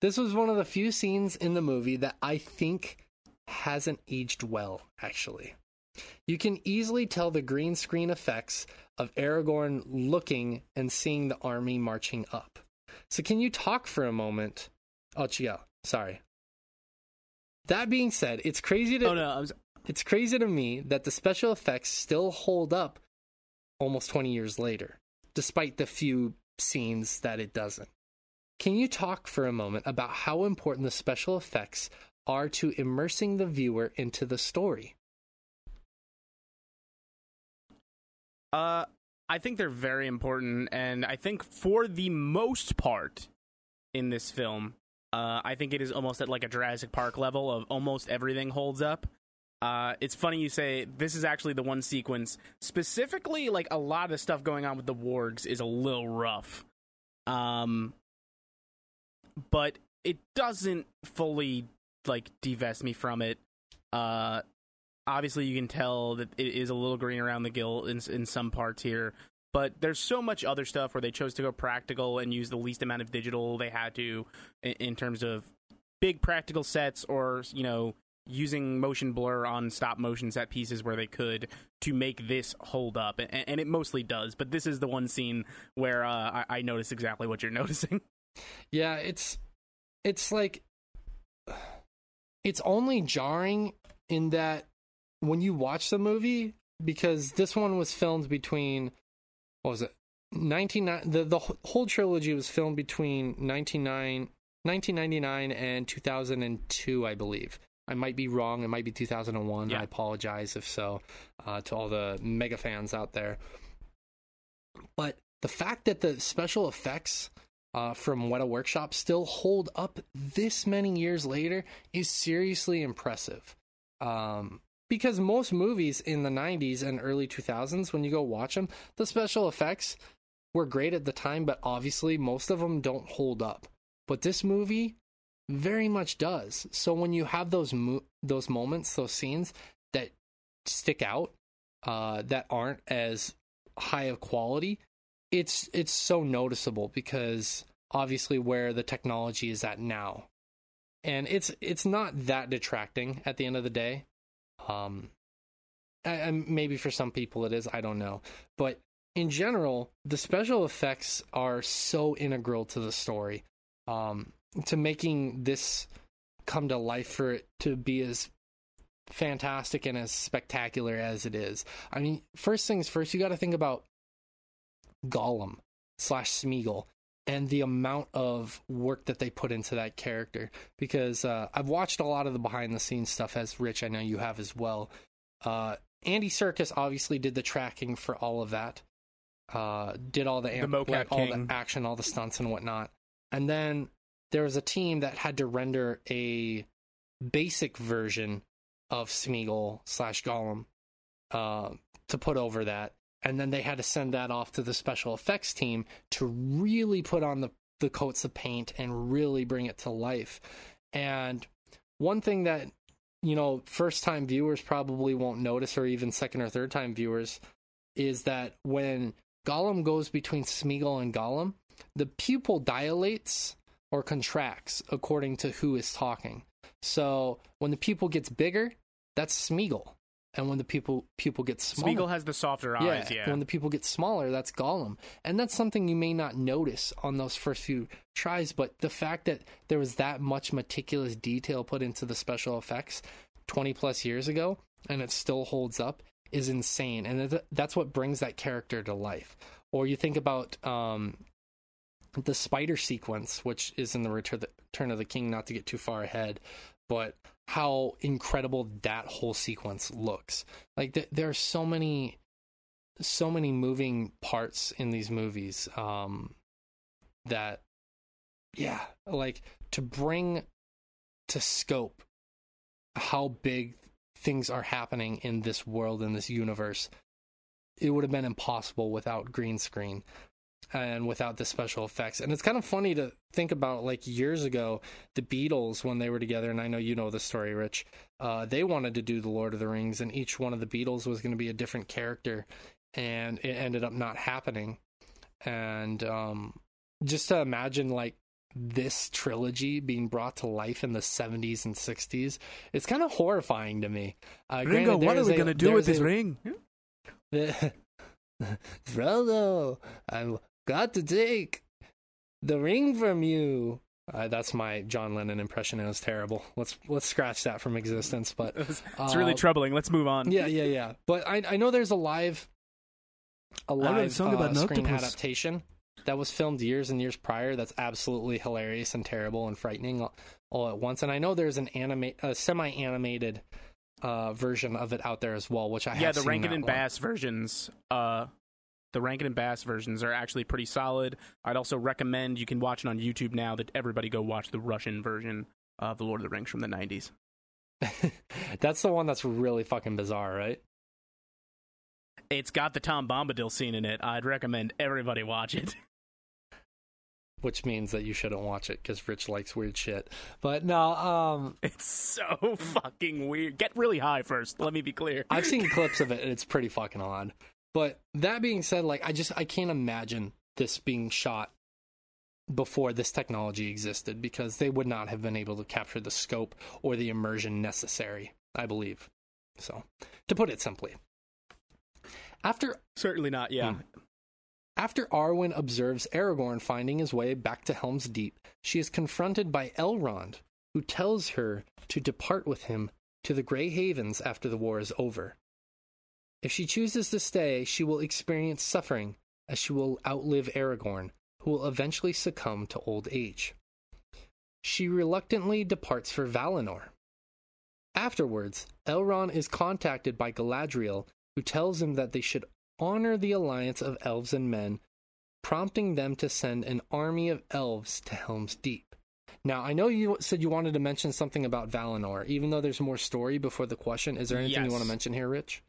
This was one of the few scenes in the movie that I think hasn't aged well, actually. You can easily tell the green screen effects of Aragorn looking and seeing the army marching up. So, can you talk for a moment? Oh, Chiel, sorry. That being said, it's crazy to oh, no, was... it's crazy to me that the special effects still hold up almost 20 years later, despite the few scenes that it doesn't. Can you talk for a moment about how important the special effects are to immersing the viewer into the story? Uh, I think they're very important, and I think for the most part in this film, uh, I think it is almost at like a Jurassic Park level of almost everything holds up. Uh, it's funny you say this is actually the one sequence specifically like a lot of the stuff going on with the wargs is a little rough Um, but it doesn't fully like divest me from it. Uh, obviously you can tell that it is a little green around the gill in in some parts here. But there's so much other stuff where they chose to go practical and use the least amount of digital they had to in, in terms of big practical sets or you know using motion blur on stop motion set pieces where they could to make this hold up. And, and it mostly does but this is the one scene where uh, I, I notice exactly what you're noticing. Yeah, it's it's like it's only jarring in that when you watch the movie because this one was filmed between what was it 19 the the whole trilogy was filmed between 99 1999 and 2002 I believe. I might be wrong. It might be 2001. Yeah. I apologize if so uh, to all the mega fans out there. But the fact that the special effects uh, from Weta Workshop still hold up this many years later is seriously impressive. Um, because most movies in the 90s and early 2000s, when you go watch them, the special effects were great at the time, but obviously most of them don't hold up. But this movie very much does. So when you have those mo- those moments, those scenes that stick out, uh, that aren't as high of quality, it's it's so noticeable because obviously where the technology is at now, and it's it's not that detracting at the end of the day. Um, and maybe for some people it is, I don't know, but in general, the special effects are so integral to the story, um, to making this come to life for it to be as fantastic and as spectacular as it is. I mean, first things first, you got to think about Gollum slash Smeagol and the amount of work that they put into that character. Because uh, I've watched a lot of the behind the scenes stuff, as Rich, I know you have as well. Uh, Andy Serkis obviously did the tracking for all of that. Uh, did all the, amp- mocap like, all the action, all the stunts and whatnot, and then there was a team that had to render a basic version of Smeagol slash Gollum uh, to put over that, and then they had to send that off to the special effects team to really put on the the coats of paint and really bring it to life. And one thing that you know first time viewers probably won't notice, or even second or third time viewers, is that when Gollum goes between Smeagol and Gollum, the pupil dilates or contracts according to who is talking. So when the pupil gets bigger, that's Smeagol. And when the people pupil gets smaller, Smeagol has the softer eyes yeah, when the pupil gets smaller, that's Gollum. And that's something you may not notice on those first few tries, but the fact that there was that much meticulous detail put into the special effects 20 plus years ago and it still holds up is insane. And that's what brings that character to life. Or you think about um, the spider sequence, which is in the Return of the King, not to get too far ahead, but how incredible that whole sequence looks. Like th- there are so many, so many moving parts in these movies um, that, yeah, like to bring to scope how big things are happening in this world in this universe it would have been impossible without green screen and without the special effects. And it's kind of funny to think about like years ago, the Beatles when they were together, and I know you know the story, Rich. Uh, they wanted to do the Lord of the Rings, and each one of the Beatles was going to be a different character, and it ended up not happening. And um, just to imagine like this trilogy being brought to life in the 70s and 60s, it's kind of horrifying to me. Uh, Ringo, granted, what are we gonna do with this a- ring? the Frodo, I've got to take the ring from you. Uh, that's my John Lennon impression. It was terrible. Let's let's scratch that from existence. But It's really uh, troubling. Let's move on. yeah, yeah, yeah. But I I know there's a live a live song uh, an screen octopus. adaptation that was filmed years and years prior. That's absolutely hilarious and terrible and frightening all, all at once. And I know there's an anime, a semi-animated uh, version of it out there as well, which I yeah, have the seen Rankin and one. Bass versions. Uh, the Rankin and Bass versions are actually pretty solid. I'd also recommend you can watch it on YouTube now. That everybody go watch the Russian version of the Lord of the Rings from the '90s. that's the one that's really fucking bizarre, right? It's got the Tom Bombadil scene in it. I'd recommend everybody watch it. which means that you shouldn't watch it because Rich likes weird shit. But no, um, It's so fucking weird. Get really high first. Let me be clear. I've seen clips of it and it's pretty fucking odd. But that being said, like I just I can't imagine this being shot before this technology existed because they would not have been able to capture the scope or the immersion necessary, I believe. So, to put it simply, after Certainly not. Yeah. Hmm. after Arwen observes Aragorn finding his way back to Helm's Deep, she is confronted by Elrond, who tells her to depart with him to the Grey Havens after the war is over. If she chooses to stay, she will experience suffering, as she will outlive Aragorn, who will eventually succumb to old age. She reluctantly departs for Valinor. Afterwards, Elrond is contacted by Galadriel, who tells him that they should honor the alliance of elves and men, prompting them to send an army of elves to Helm's Deep. Now, I know you said you wanted to mention something about Valinor, even though there's more story before the question. Is there anything you want to mention here, Rich?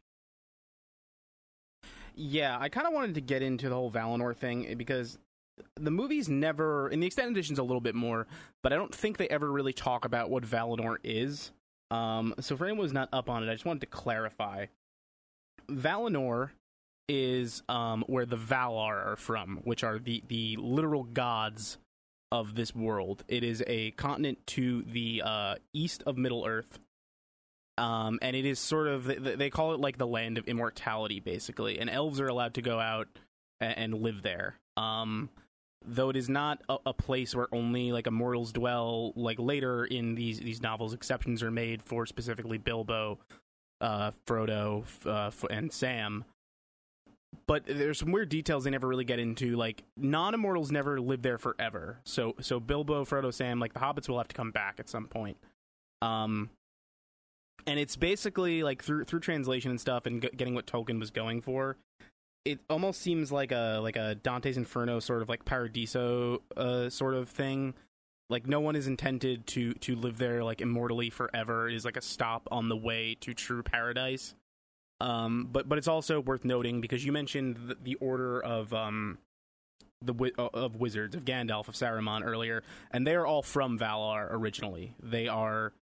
Yeah, I kind of wanted to get into the whole Valinor thing because the movies never, in the extended editions, a little bit more, but I don't think they ever really talk about what Valinor is. Um, so for anyone who's not up on it, I just wanted to clarify. Valinor is um, where the Valar are from, which are the the literal gods of this world. It is a continent to the uh, east of Middle Earth, um, and it is sort of they call it like the land of immortality, basically. And elves are allowed to go out and, and live there. Um, though it is not a, a place where only like immortals dwell. Like later in these these novels, exceptions are made for specifically Bilbo, uh, Frodo, uh, and Sam. But there's some weird details they never really get into. Like non-immortals never live there forever. So so Bilbo, Frodo, Sam, like the hobbits will have to come back at some point. Um, and it's basically like through through translation and stuff and g- getting what Tolkien was going for. It almost seems like a like a Dante's Inferno sort of like Paradiso uh, sort of thing. Like no one is intended to to live there like immortally forever. It is like a stop on the way to true paradise. Um, but but it's also worth noting because you mentioned the, the order of um the uh, of wizards of Gandalf of Saruman earlier, and they are all from Valar originally. They are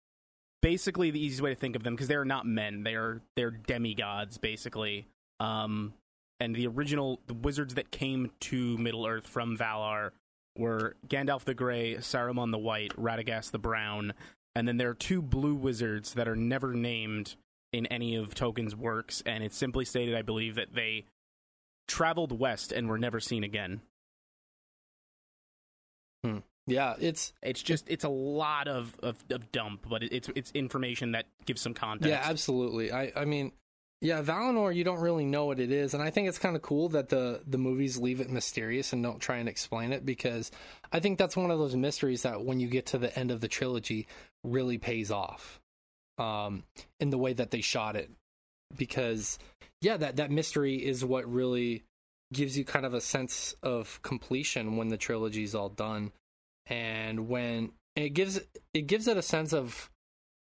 basically the easiest way to think of them because they are not men; they are they're demigods basically. Um, and the original the wizards that came to Middle Earth from Valar were Gandalf the Grey, Saruman the White, Radagast the Brown, and then there are two blue wizards that are never named in any of Tolkien's works, and it's simply stated, I believe, that they traveled west and were never seen again. Yeah, it's It's just it's a lot of of, of dump, but it's it's information that gives some context. yeah, absolutely. I I mean, yeah, Valinor, you don't really know what it is, and I think it's kind of cool that the the movies leave it mysterious and don't try and explain it because I think that's one of those mysteries that when you get to the end of the trilogy really pays off, um, in the way that they shot it, because yeah, that that mystery is what really gives you kind of a sense of completion when the trilogy's all done, and when it gives it gives it a sense of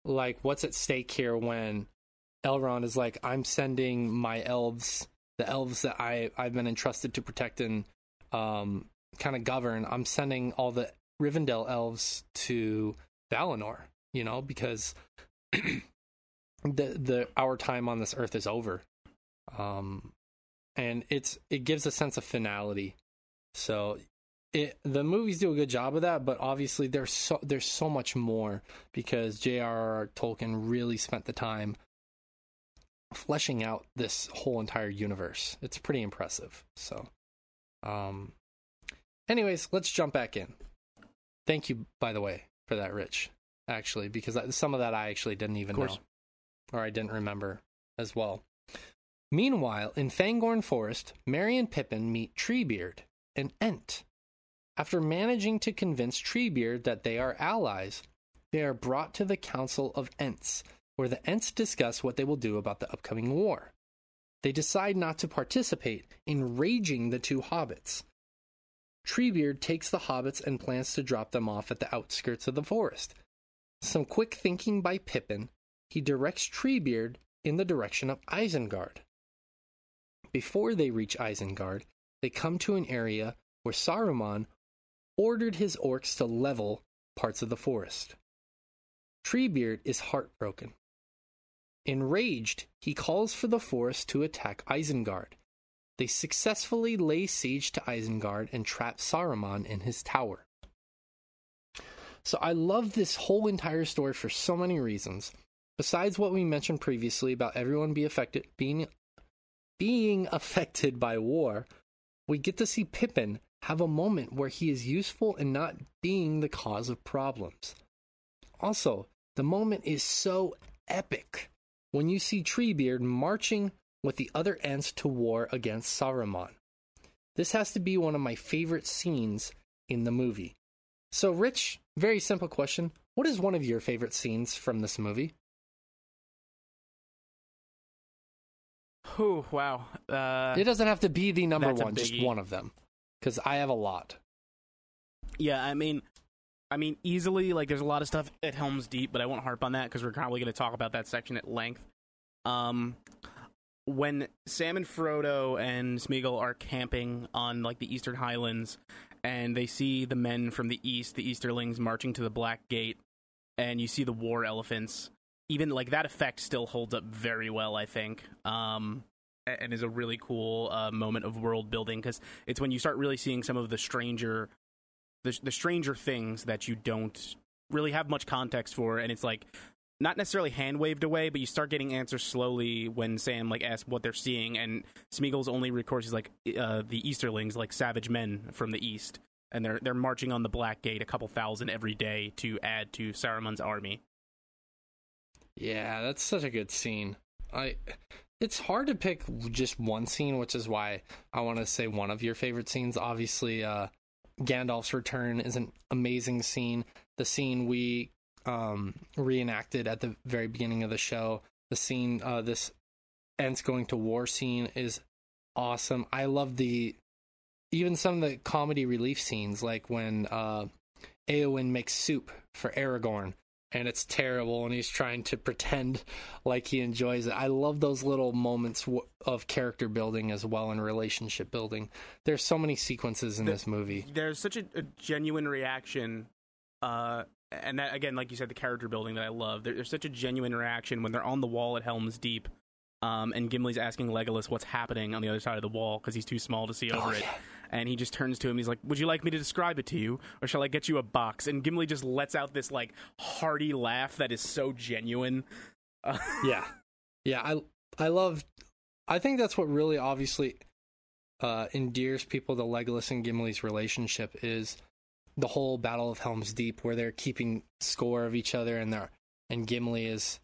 like what's at stake here when Elrond is like, I'm sending my elves, the elves that I I've been entrusted to protect and um kind of govern. I'm sending all the Rivendell elves to Valinor, you know, because the the our time on this earth is over. Um and it's it gives a sense of finality. So it the movies do a good job of that, but obviously there's so there's so much more because J.R.R. Tolkien really spent the time fleshing out this whole entire universe. It's pretty impressive. So, um, anyways, let's jump back in. Thank you, by the way, for that, Rich. Actually, because some of that I actually didn't even know, or I didn't remember as well. Meanwhile, in Fangorn Forest, Merry and Pippin meet Treebeard, an Ent. After managing to convince Treebeard that they are allies, they are brought to the Council of Ents, where the Ents discuss what they will do about the upcoming war. They decide not to participate, enraging the two hobbits. Treebeard takes the hobbits and plans to drop them off at the outskirts of the forest. Some quick thinking by Pippin, he directs Treebeard in the direction of Isengard. Before they reach Isengard, they come to an area where Saruman ordered his orcs to level parts of the forest. Treebeard is heartbroken. Enraged, he calls for the forest to attack Isengard. They successfully lay siege to Isengard and trap Saruman in his tower. So I love this whole entire story for so many reasons. Besides what we mentioned previously about everyone be affected being being affected by war, we get to see Pippin have a moment where he is useful and not being the cause of problems. Also, the moment is so epic when you see Treebeard marching with the other Ents to war against Saruman. This has to be one of my favorite scenes in the movie. So, Rich, very simple question. What is one of your favorite scenes from this movie? Oh wow! Uh, it doesn't have to be the number one, just one of them, because I have a lot. yeah, I mean, I mean, easily like there's a lot of stuff at Helm's Deep, but I won't harp on that because we're probably going to talk about that section at length. Um, when Sam and Frodo and Smeagol are camping on like the Eastern Highlands, and they see the men from the east, the Easterlings, marching to the Black Gate, and you see the war elephants. Even like that effect still holds up very well, I think. Um, and is a really cool uh, moment of world building because it's when you start really seeing some of the stranger, the, the stranger things that you don't really have much context for, and it's like not necessarily hand waved away, but you start getting answers slowly when Sam like asks what they're seeing, and Smeagol's only recourse is like uh, the Easterlings, like savage men from the east, and they're they're marching on the Black Gate, a couple thousand every day to add to Saruman's army. Yeah, that's such a good scene. I it's hard to pick just one scene, which is why I want to say one of your favorite scenes. Obviously, uh Gandalf's return is an amazing scene. The scene we um reenacted at the very beginning of the show, the scene uh this Ents going to war scene is awesome. I love the even some of the comedy relief scenes like when uh Eowyn makes soup for Aragorn and it's terrible and he's trying to pretend like he enjoys it. I love those little moments w- of character building as well and relationship building. There's so many sequences in The- this movie. There's such a, a genuine reaction, uh, and that again, like you said, the character building that I love. There, there's such a genuine reaction when they're on the wall at Helm's Deep. Um, and Gimli's asking Legolas what's happening on the other side of the wall because he's too small to see over Oh, it. yeah. And he just turns to him. He's like, "Would you like me to describe it to you, or shall I get you a box?" And Gimli just lets out this like hearty laugh that is so genuine. Uh, yeah. Yeah, I I love I think that's what really obviously uh endears people to Legolas and Gimli's relationship is the whole Battle of Helm's Deep where they're keeping score of each other and they're and Gimli is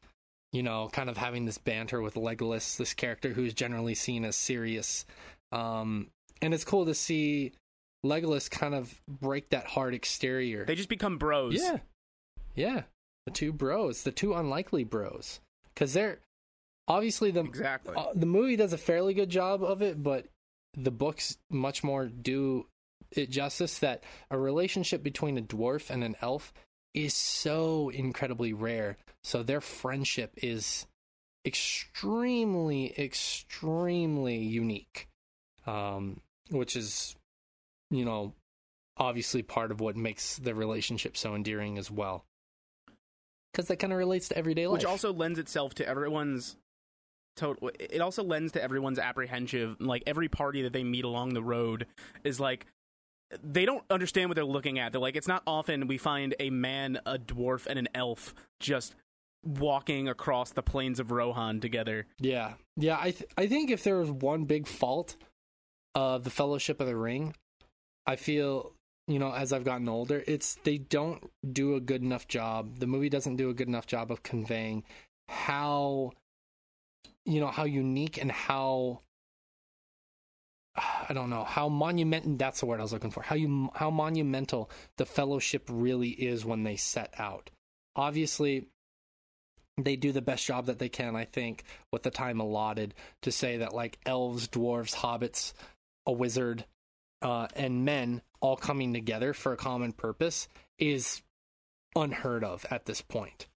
you know kind of having this banter with Legolas, this character who's generally seen as serious. Um and it's cool to see Legolas kind of break that hard exterior. they just become bros. Yeah. Yeah. The two bros, the two unlikely bros. Cuz they're obviously the exactly. uh, the movie does a fairly good job of it, but the books much more do it justice that a relationship between a dwarf and an elf is so incredibly rare. So their friendship is extremely, extremely unique. Um, which is, you know, obviously part of what makes the relationship so endearing as well. Because that kind of relates to everyday life. which also lends itself to everyone's total it also lends to everyone's apprehension like every party that they meet along the road is like they don't understand what they're looking at they're like it's not often we find a man a dwarf and an elf just walking across the plains of rohan together Yeah, yeah. I th- I think if there was one big fault of the Fellowship of the Ring, I feel you know as I've gotten older, it's they don't do a good enough job. The movie doesn't do a good enough job of conveying how you know how unique and how I don't know how monumental. That's the word I was looking for. How you how monumental the Fellowship really is when they set out. Obviously, they do the best job that they can, I think, with the time allotted to say that like elves, dwarves, hobbits, a wizard, uh, and men all coming together for a common purpose is unheard of at this point.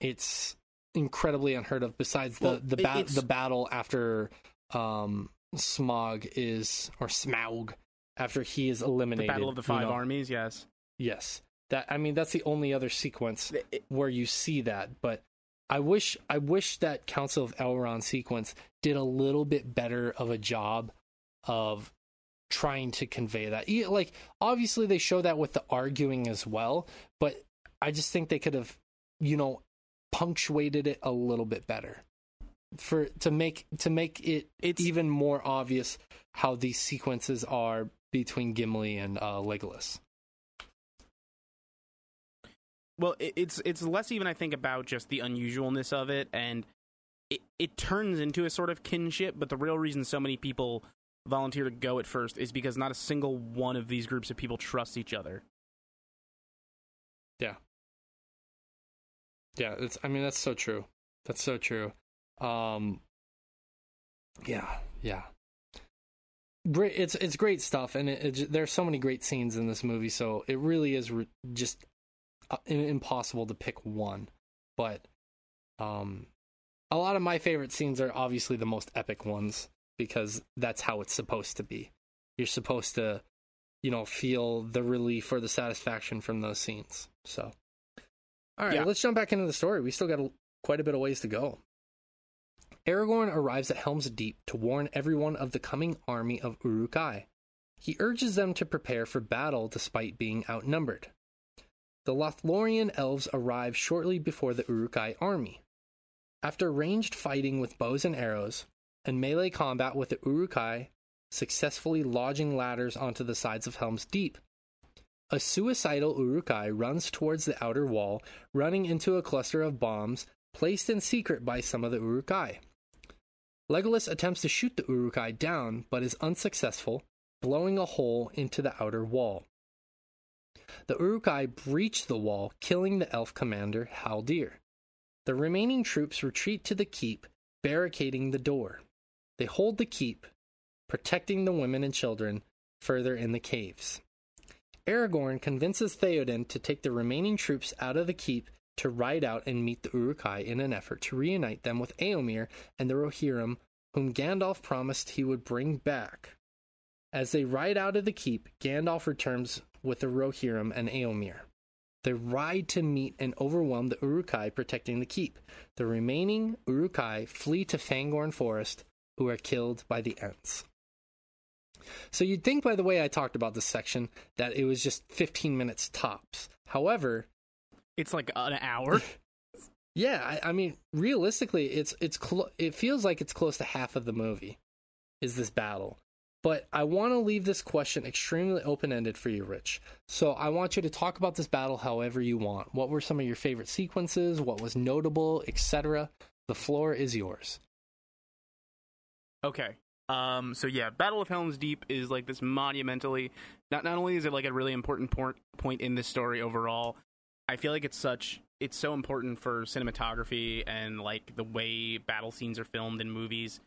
It's incredibly unheard of. Besides the Well, the ba- the battle after um, Smog is or Smaug after he is eliminated. The. Battle of the you Five know. Armies, yes. Yes. That I mean that's the only other sequence it- where you see that, but I wish I wish that Council of Elrond sequence did a little bit better of a job of trying to convey that. Like obviously they show that with the arguing as well, but I just think they could have, you know, punctuated it a little bit better. For to make to make it It's even more obvious how these sequences are between Gimli and uh, Legolas. well, it, it's it's less even I think about just the unusualness of it, and it it turns into a sort of kinship. But the real reason so many people volunteer to go at first is because not a single one of these groups of people trust each other. Yeah, Yeah, it's I mean that's so true. That's so true. Um yeah, yeah. It's it's great stuff and it, it, there's so many great scenes in this movie so it really is re- just uh, impossible to pick one. But um a lot of my favorite scenes are obviously the most epic ones because that's how it's supposed to be. You're supposed to you know feel the relief or the satisfaction from those scenes. So all right, Yeah. let's jump back into the story. We still got a, quite a bit of ways to go. Aragorn arrives at Helm's Deep to warn everyone of the coming army of Uruk-hai. He urges them to prepare for battle despite being outnumbered. The Lothlorien elves arrive shortly before the Uruk-hai army. After ranged fighting with bows and arrows, and melee combat with the Uruk-hai successfully lodging ladders onto the sides of Helm's Deep, a suicidal Uruk-hai runs towards the outer wall, running into a cluster of bombs placed in secret by some of the Uruk-hai. Legolas attempts to shoot the Uruk-hai down, but is unsuccessful, blowing a hole into the outer wall. The Uruk-hai breach the wall, killing the elf commander Haldir. The remaining troops retreat to the keep, barricading the door. They hold the keep, protecting the women and children further in the caves. Aragorn convinces Theoden to take the remaining troops out of the keep to ride out and meet the Uruk-hai in an effort to reunite them with Eomer and the Rohirrim, whom Gandalf promised he would bring back. As they ride out of the keep, Gandalf returns with the Rohirrim and Eomer. They ride to meet and overwhelm the Uruk-hai protecting the keep. The remaining Uruk-hai flee to Fangorn Forest, who are killed by the Ents. So you'd think by the way I talked about this section that it was just 15 minutes tops. However, It's like an hour. yeah, I, I mean, realistically, it's it's clo- it feels like it's close to half of the movie is this battle. But I want to leave this question extremely open ended for you, Rich. So I want you to talk about this battle however you want. What were some of your favorite sequences? What was notable, etc. The floor is yours. Okay. Um. So yeah, Battle of Helm's Deep is like this monumentally. Not not only is it like a really important point point in this story overall, I feel like it's such it's so important for cinematography and like the way battle scenes are filmed in movies.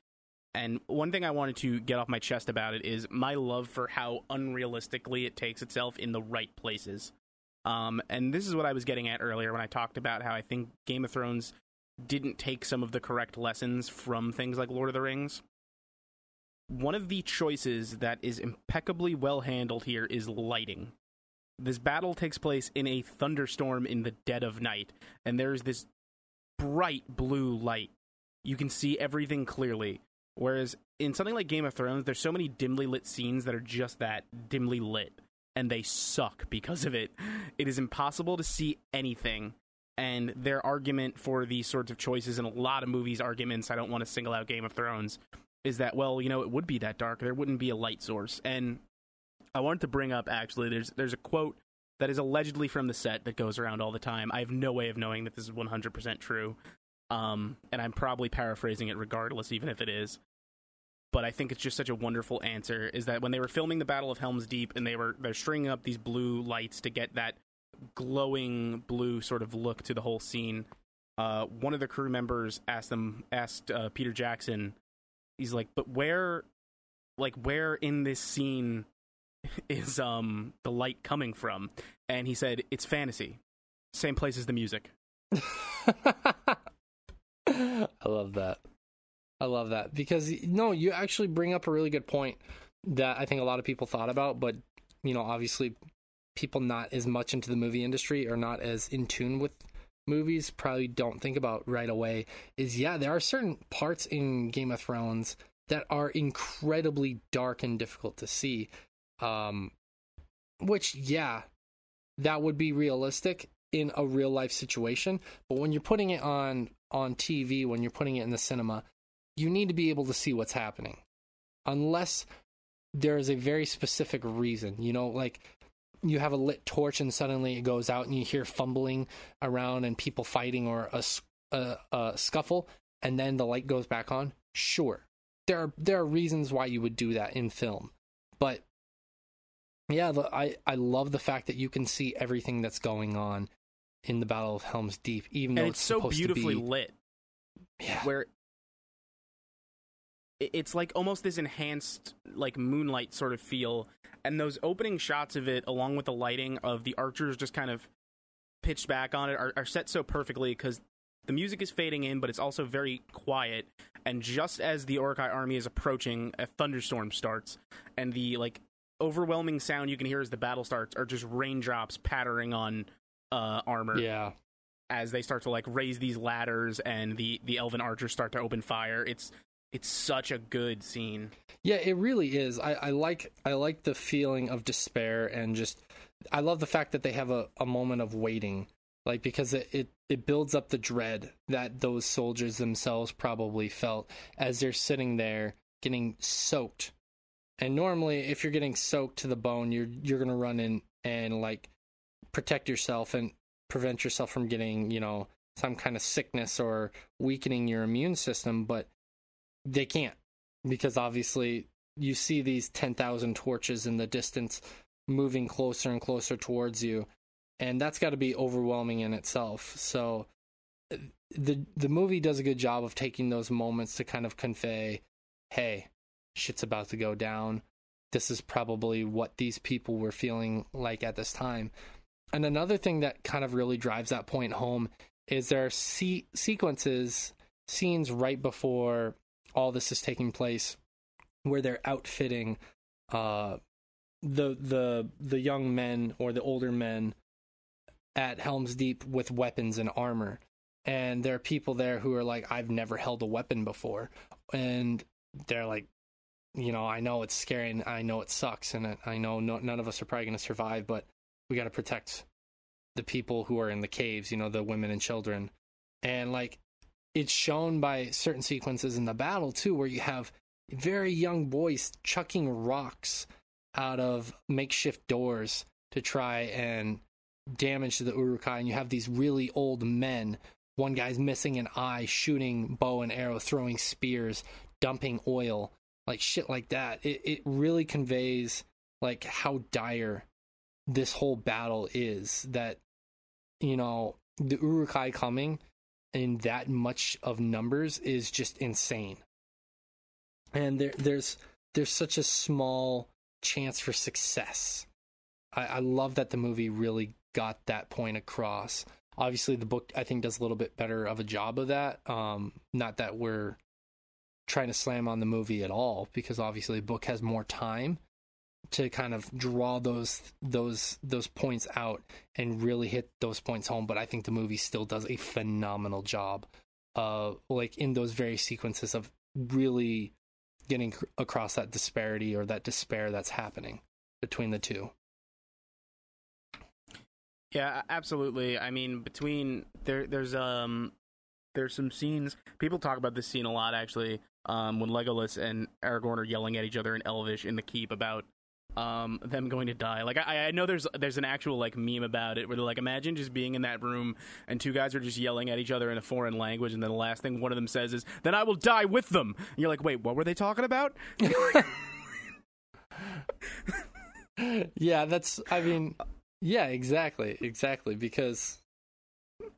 And one thing I wanted to get off my chest about it is my love for how unrealistically it takes itself in the right places. Um, and this is what I was getting at earlier when I talked about how I think Game of Thrones didn't take some of the correct lessons from things like Lord of the Rings. One of the choices that is impeccably well handled here is lighting. This battle takes place in a thunderstorm in the dead of night, and there's this bright blue light. You can see everything clearly. Whereas in something like Game of Thrones, there's so many dimly lit scenes that are just that dimly lit, and they suck because of it. It is impossible to see anything. And their argument for these sorts of choices, in a lot of movies' arguments, I don't want to single out Game of Thrones, is that, well, you know, it would be that dark. There wouldn't be a light source. And I wanted to bring up, actually, there's, there's a quote that is allegedly from the set that goes around all the time. I have no way of knowing that this is 100% true. Um, and I'm probably paraphrasing it regardless, even if it is. But I think it's just such a wonderful answer. Is that when they were filming the Battle of Helm's Deep and they were they're stringing up these blue lights to get that glowing blue sort of look to the whole scene. Uh, one of the crew members asked them asked uh, Peter Jackson. He's like, "But where, like, where in this scene is um the light coming from?" And he said, "It's fantasy, same place as the music." I love that. I love that because no, you actually bring up a really good point. that I think a lot of people thought about, but you know, obviously, people not as much into the movie industry or not as in tune with movies probably don't think about right away. Is yeah, there are certain parts in Game of Thrones that are incredibly dark and difficult to see. Um, which yeah, that would be realistic in a real life situation, but when you're putting it on on TV, when you're putting it in the cinema, you need to be able to see what's happening. Unless there is a very specific reason, you know, like you have a lit torch and suddenly it goes out and you hear fumbling around and people fighting or a, a, a scuffle and then the light goes back on. Sure, there are there are reasons why you would do that in film, but yeah, the, I I love the fact that you can see everything that's going on in the Battle of Helm's Deep, even and though it's, so beautifully be, lit. Yeah, where it's like almost this enhanced like moonlight sort of feel and those opening shots of it along with the lighting of the archers just kind of pitched back on it are, are set so perfectly because the music is fading in but it's also very quiet. And just as the Uruk-hai army is approaching a thunderstorm starts and the like overwhelming sound you can hear as the battle starts are just raindrops pattering on uh, armor. Yeah. As they start to like raise these ladders and the the elven archers start to open fire it's it's such a good scene. Yeah, it really is. I, I like I like the feeling of despair and just I love the fact that they have a, a moment of waiting. Like because it, it, it builds up the dread that those soldiers themselves probably felt as they're sitting there getting soaked. And normally if you're getting soaked to the bone, you're you're gonna run in and like protect yourself and prevent yourself from getting, you know, some kind of sickness or weakening your immune system, but they can't because obviously you see these 10,000 torches in the distance moving closer and closer towards you and that's got to be overwhelming in itself. So the the movie does a good job of taking those moments to kind of convey hey shit's about to go down. This is probably what these people were feeling like at this time. And another thing that kind of really drives that point home is there are se- sequences scenes right before all this is taking place where they're outfitting uh, the the the young men or the older men at Helm's Deep with weapons and armor. And there are people there who are like, I've never held a weapon before. And they're like, you know, I know it's scary and I know it sucks. And I know no, none of us are probably going to survive, but we got to protect the people who are in the caves, you know, the women and children. And like, it's shown by certain sequences in the battle too, where you have very young boys chucking rocks out of makeshift doors to try and damage the Uruk-hai, and you have these really old men. One guy's missing an eye, shooting bow and arrow, throwing spears, dumping oil, like shit like that. It it really conveys like how dire this whole battle is. That you know the Uruk-hai coming in that much of numbers is just insane. And there, there's there's such a small chance for success. I, I love that the movie really got that point across. Obviously, the book I think does a little bit better of a job of that. Um, not that we're trying to slam on the movie at all, because obviously the book has more time to kind of draw those those those points out and really hit those points home but i think the movie still does a phenomenal job uh like in those very sequences of really getting across that disparity or that despair that's happening between the two. Yeah absolutely. I mean between there there's um there's some scenes people talk about this scene a lot actually um, when Legolas and Aragorn are yelling at each other in Elvish in the keep about um, them going to die. Like I, I know there's there's an actual like meme about it where they're like, imagine just being in that room and two guys are just yelling at each other in a foreign language, and then the last thing one of them says is, "Then I will die with them." And you're like, wait, what were they talking about? yeah, that's. I mean, yeah, exactly, exactly, because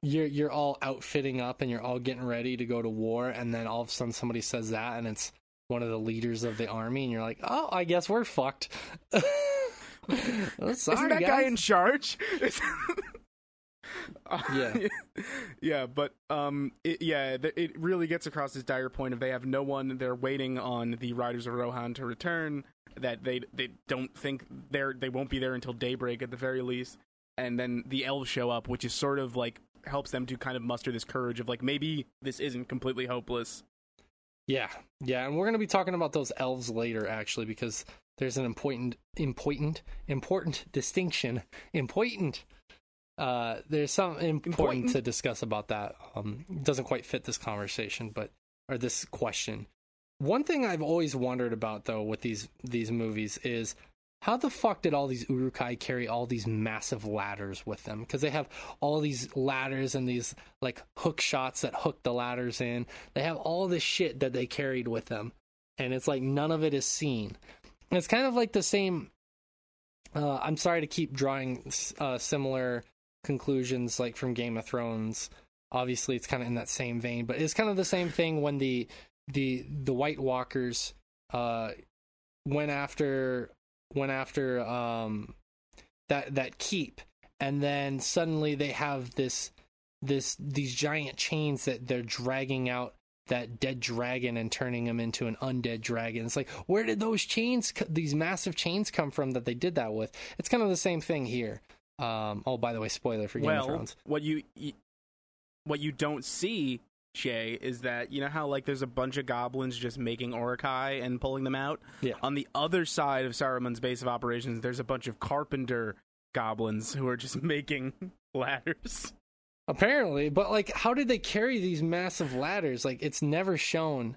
you're you're all outfitting up and you're all getting ready to go to war, and then all of a sudden somebody says that, and it's one of the leaders of the army, and you're like, oh, I guess we're fucked. oh, sorry, Isn't that guys. guy in charge? yeah, yeah, but um, it, yeah, it really gets across this dire point of they have no one. They're waiting on the riders of Rohan to return, that they they don't think they're they won't be there until daybreak at the very least, and then the elves show up, which is sort of like helps them to kind of muster this courage of like maybe this isn't completely hopeless. Yeah, yeah, and we're gonna be talking about those elves later, actually, because there's an important, important, important distinction. Important. Uh, there's some important, Important? to discuss about that. Um, doesn't quite fit this conversation, but or this question. One thing I've always wondered about though with these these movies is how the fuck did all these Uruk-hai carry all these massive ladders with them? Because they have all these ladders and these like hook shots that hook the ladders in. They have all this shit that they carried with them, and it's like none of it is seen. And it's kind of like the same. Uh, I'm sorry to keep drawing uh, similar conclusions like from Game of Thrones. Obviously, it's kind of in that same vein, but it's kind of the same thing when the the the White Walkers uh, went after went after um, that that keep, and then suddenly they have this this these giant chains that they're dragging out that dead dragon and turning him into an undead dragon. It's like where did those chains, these massive chains, come from that they did that with? It's kind of the same thing here. Um, oh, by the way, spoiler for Game of well, Thrones. what you, you what you don't see, Shay, is that you know how like there's a bunch of goblins just making Uruk-hai and pulling them out. Yeah. On the other side of Saruman's base of operations, there's a bunch of carpenter goblins who are just making ladders. Apparently, but like, how did they carry these massive ladders? Like, it's never shown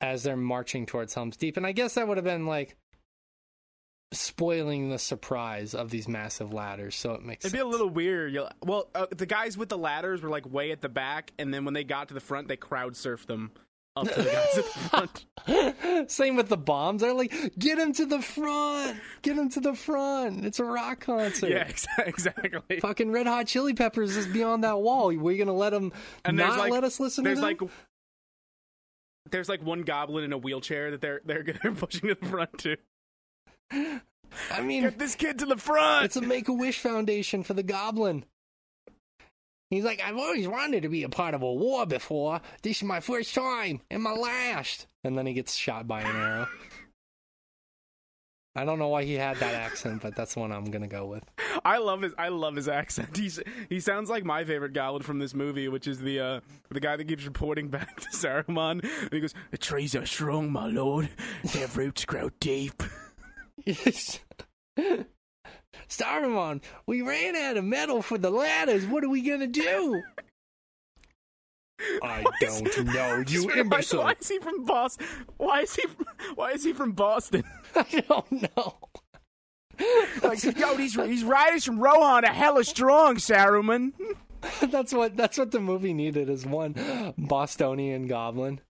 as they're marching towards Helm's Deep, and I guess that would have been like spoiling the surprise of these massive ladders. So it makes It'd be a little weird. You'll, well, uh, the guys with the ladders were like way at the back, and then when they got to the front, they crowd surfed them up to the guys at the front. Same with the bombs. They're like, get him to the front, get him to the front. It's a rock concert. Yeah, exactly. Fucking Red Hot Chili Peppers is beyond that wall. We're gonna let them And not like let us listen to there's them? like there's like one goblin in a wheelchair that they're they're they're pushing to the front too. I mean, Get this kid to the front. it's a Make a Wish Foundation for the Goblin. He's like, I've always wanted to be a part of a war before. This is my first time and my last. And then he gets shot by an arrow. I don't know why he had that accent, but that's the one I'm gonna go with. I love his I love his accent. He's he sounds like my favorite goblin from this movie, which is the uh the guy that keeps reporting back to Saruman. And he goes, "The trees are strong, my lord. Their roots grow deep." Saruman, we ran out of metal for the ladders. What are we gonna do? I don't know, you imbecile. Why is he from Boston? Why is he? From, why is he from Boston? I don't know. like, yo, these these riders from Rohan are hella strong, Saruman. that's what that's what the movie needed is one Bostonian goblin.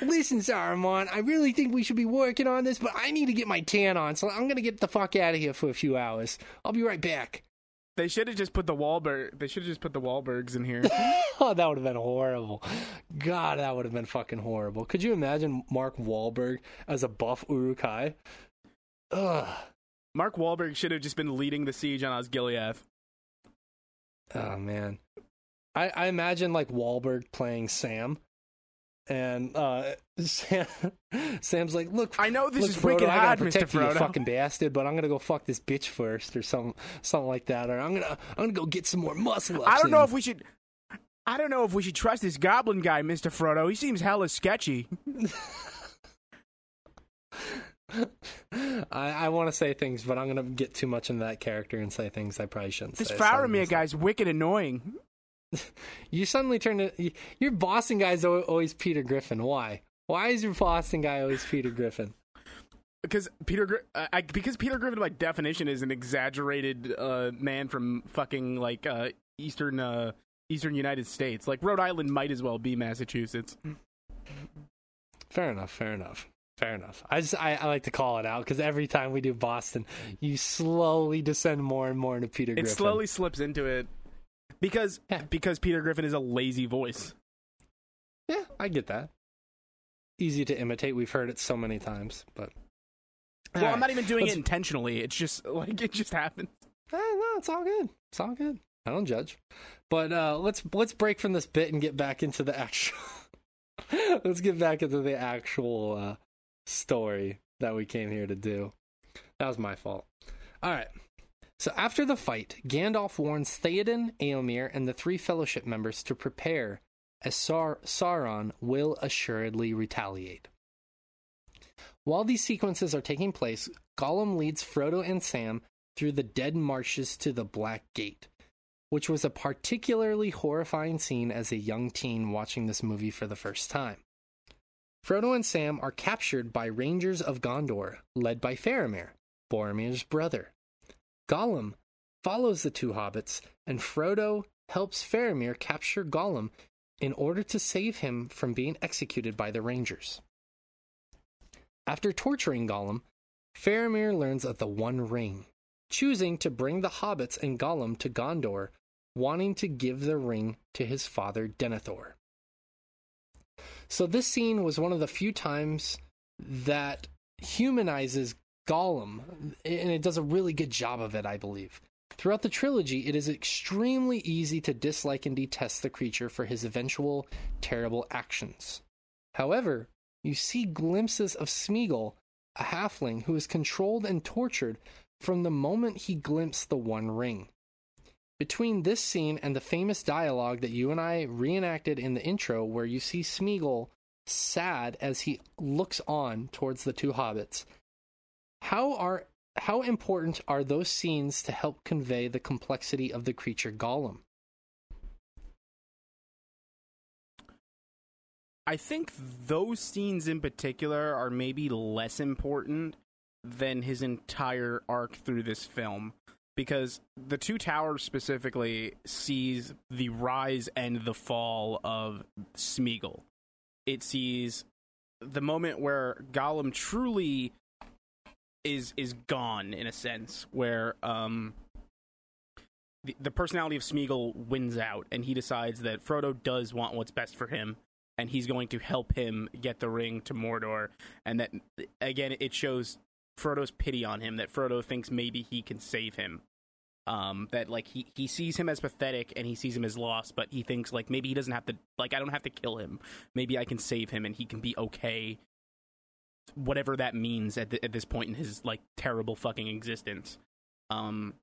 Listen, Saruman, I really think we should be working on this, but I need to get my tan on, so I'm gonna get the fuck out of here for a few hours. I'll be right back. They should have just put the Wahlberg. They should have just put the Wahlbergs in here. Oh, that would have been horrible. God, that would have been fucking horrible. Could you imagine Mark Wahlberg as a buff Uruk-hai? Ugh. Mark Wahlberg should have just been leading the siege on Osgiliath. Oh man, I I imagine like Wahlberg playing Sam, and uh, Sam, Sam's like, "Look, I know this look, is Frodo, wicked I gotta hard, Mr. protect you, you fucking bastard, but I'm gonna go fuck this bitch first, or something, something like that, or I'm gonna I'm gonna go get some more muscle. I don't know in." if we should. I don't know if we should trust this goblin guy, Mr. Frodo. He seems hella sketchy. I, I want to say things, but I'm gonna get too much into that character and say things I probably shouldn't This say. Faramir So- guy's wicked annoying. You suddenly turn to your Boston guy's al- always Peter Griffin. Why? Why is your Boston guy always Peter Griffin? Because Peter, uh, I, because Peter Griffin, by definition, is an exaggerated uh, man from fucking like uh, eastern uh, eastern United States. Like Rhode Island might as well be Massachusetts. Fair enough. Fair enough. Fair enough. I just I, I like to call it out because every time we do Boston, you slowly descend more and more into Peter Griffin. It slowly slips into it because Yeah. because Peter Griffin is a lazy voice. Yeah, I get that. Easy to imitate. We've heard it so many times, but Well, All I'm not even doing Let's- it intentionally. It's just like it just happens. Eh, no, it's all good. It's all good. I don't judge. But uh, let's let's break from this bit and get back into the actual. let's get back into the actual uh, story that we came here to do. That was my fault. All right. So after the fight, Gandalf warns Theoden, Eomer, and the three Fellowship members to prepare, as Sar- Sauron will assuredly retaliate. While these sequences are taking place, Gollum leads Frodo and Sam through the dead marshes to the Black Gate, which was a particularly horrifying scene as a young teen watching this movie for the first time. Frodo and Sam are captured by Rangers of Gondor, led by Faramir, Boromir's brother. Gollum follows the two hobbits, and Frodo helps Faramir capture Gollum in order to save him from being executed by the Rangers. After torturing Gollum, Faramir learns of the One Ring, choosing to bring the hobbits and Gollum to Gondor, wanting to give the ring to his father Denethor. So, this scene was one of the few times that humanizes Gollum, and it does a really good job of it, I believe. Throughout the trilogy, it is extremely easy to dislike and detest the creature for his eventual terrible actions. However, you see glimpses of Smeagol, a halfling who is controlled and tortured from the moment he glimpsed the One Ring. Between this scene and the famous dialogue that you and I reenacted in the intro, where you see Smeagol sad as he looks on towards the two hobbits, how are how important are those scenes to help convey the complexity of the creature Gollum? I think those scenes in particular are maybe less important than his entire arc through this film because the two towers specifically sees the rise and the fall of Smeagol. It sees the moment where Gollum truly is is gone in a sense where um the, the personality of Smeagol wins out and he decides that Frodo does want what's best for him and he's going to help him get the ring to Mordor and that again it shows Frodo's pity on him that Frodo thinks maybe he can save him. Um that like he he sees him as pathetic and he sees him as lost but he thinks like maybe he doesn't have to like I don't have to kill him. Maybe I can save him and he can be okay whatever that means at, the, at this point in his like terrible fucking existence. Um,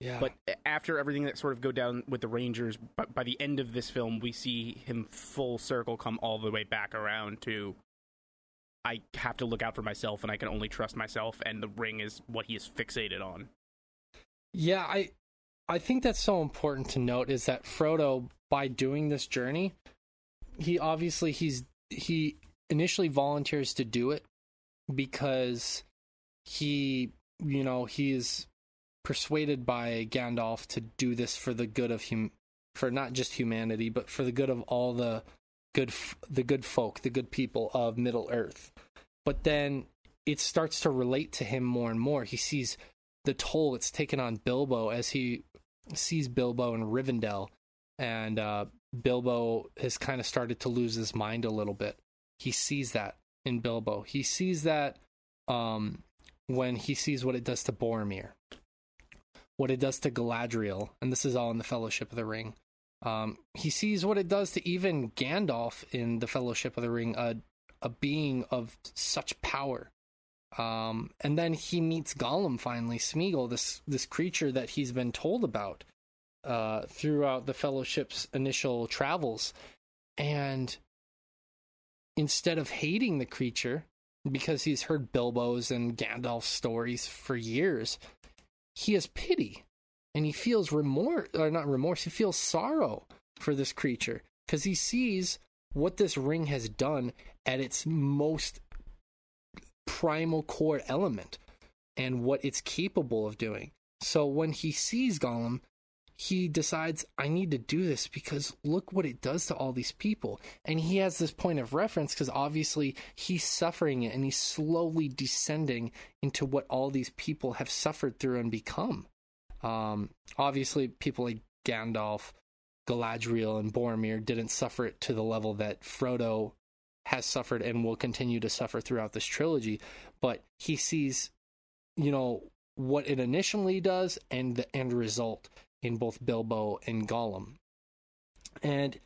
Yeah. but after everything that sort of go down with the Rangers, by, by the end of this film, we see him full circle come all the way back around to. I have to look out for myself, and I can only trust myself, and the ring is what he is fixated on. Yeah, I I think that's so important to note is that Frodo by doing this journey, he obviously he's he initially volunteers to do it because he you know, he is persuaded by Gandalf to do this for the good of hum for not just humanity, but for the good of all the good the good folk, the good people of Middle Earth. But then it starts to relate to him more and more. He sees the toll it's taken on Bilbo as he sees Bilbo in Rivendell, and uh, Bilbo has kind of started to lose his mind a little bit. He sees that in Bilbo. He sees that um, when he sees what it does to Boromir, what it does to Galadriel, and this is all in the Fellowship of the Ring. Um, he sees what it does to even Gandalf in the Fellowship of the Ring, a a being of such power. Um, and then he meets Gollum finally, Smeagol, this this creature that he's been told about uh, throughout the Fellowship's initial travels, and instead of hating the creature because he's heard Bilbo's and Gandalf's stories for years, he has pity and he feels remorse or uh, not remorse. He feels sorrow for this creature because he sees what this ring has done at its most primal core element and what it's capable of doing. So when he sees Gollum, he decides, I need to do this because look what it does to all these people. And he has this point of reference because obviously he's suffering it and he's slowly descending into what all these people have suffered through and become. Um, obviously, people like Gandalf, Galadriel, and Boromir didn't suffer it to the level that Frodo has suffered and will continue to suffer throughout this trilogy. But he sees, you know, what it initially does and the end result in both Bilbo and Gollum. And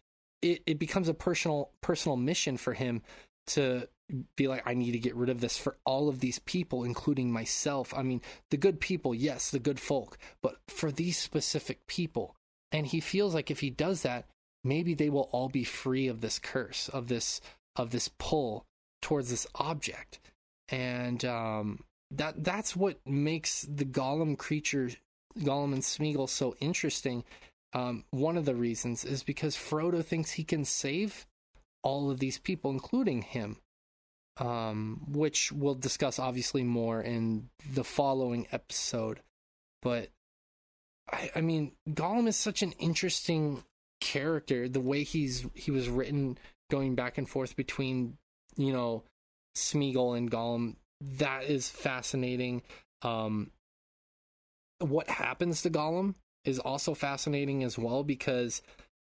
it, it becomes a personal personal mission for him to be like, I need to get rid of this for all of these people, including myself. I mean, the good people, yes, the good folk, but for these specific people. And he feels like if he does that, maybe they will all be free of this curse, of this of this pull towards this object. And um, that that's what makes the Gollum creature, Gollum and Smeagol, so interesting. Um, one of the reasons is because Frodo thinks he can save all of these people, including him um, which we'll discuss obviously more in the following episode. But I, I mean, Gollum is such an interesting character. The way he's he was written, going back and forth between you know Smeagol and Gollum, that is fascinating. Um, what happens to Gollum is also fascinating as well because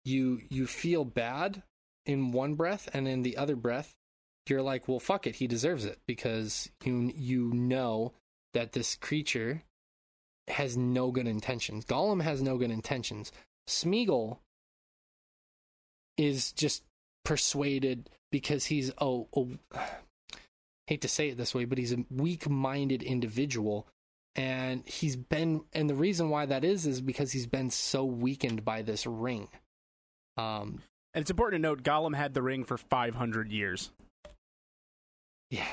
you you feel bad in one breath and in the other breath you're like, well, fuck it, he deserves it because you you know that this creature has no good intentions. Gollum has no good intentions. Smeagol is just persuaded because he's oh, oh hate to say it this way, but he's a weak-minded individual and he's been and the reason why that is is because he's been so weakened by this ring. Um and it's important to note Gollum had the ring for 500 years. Yeah,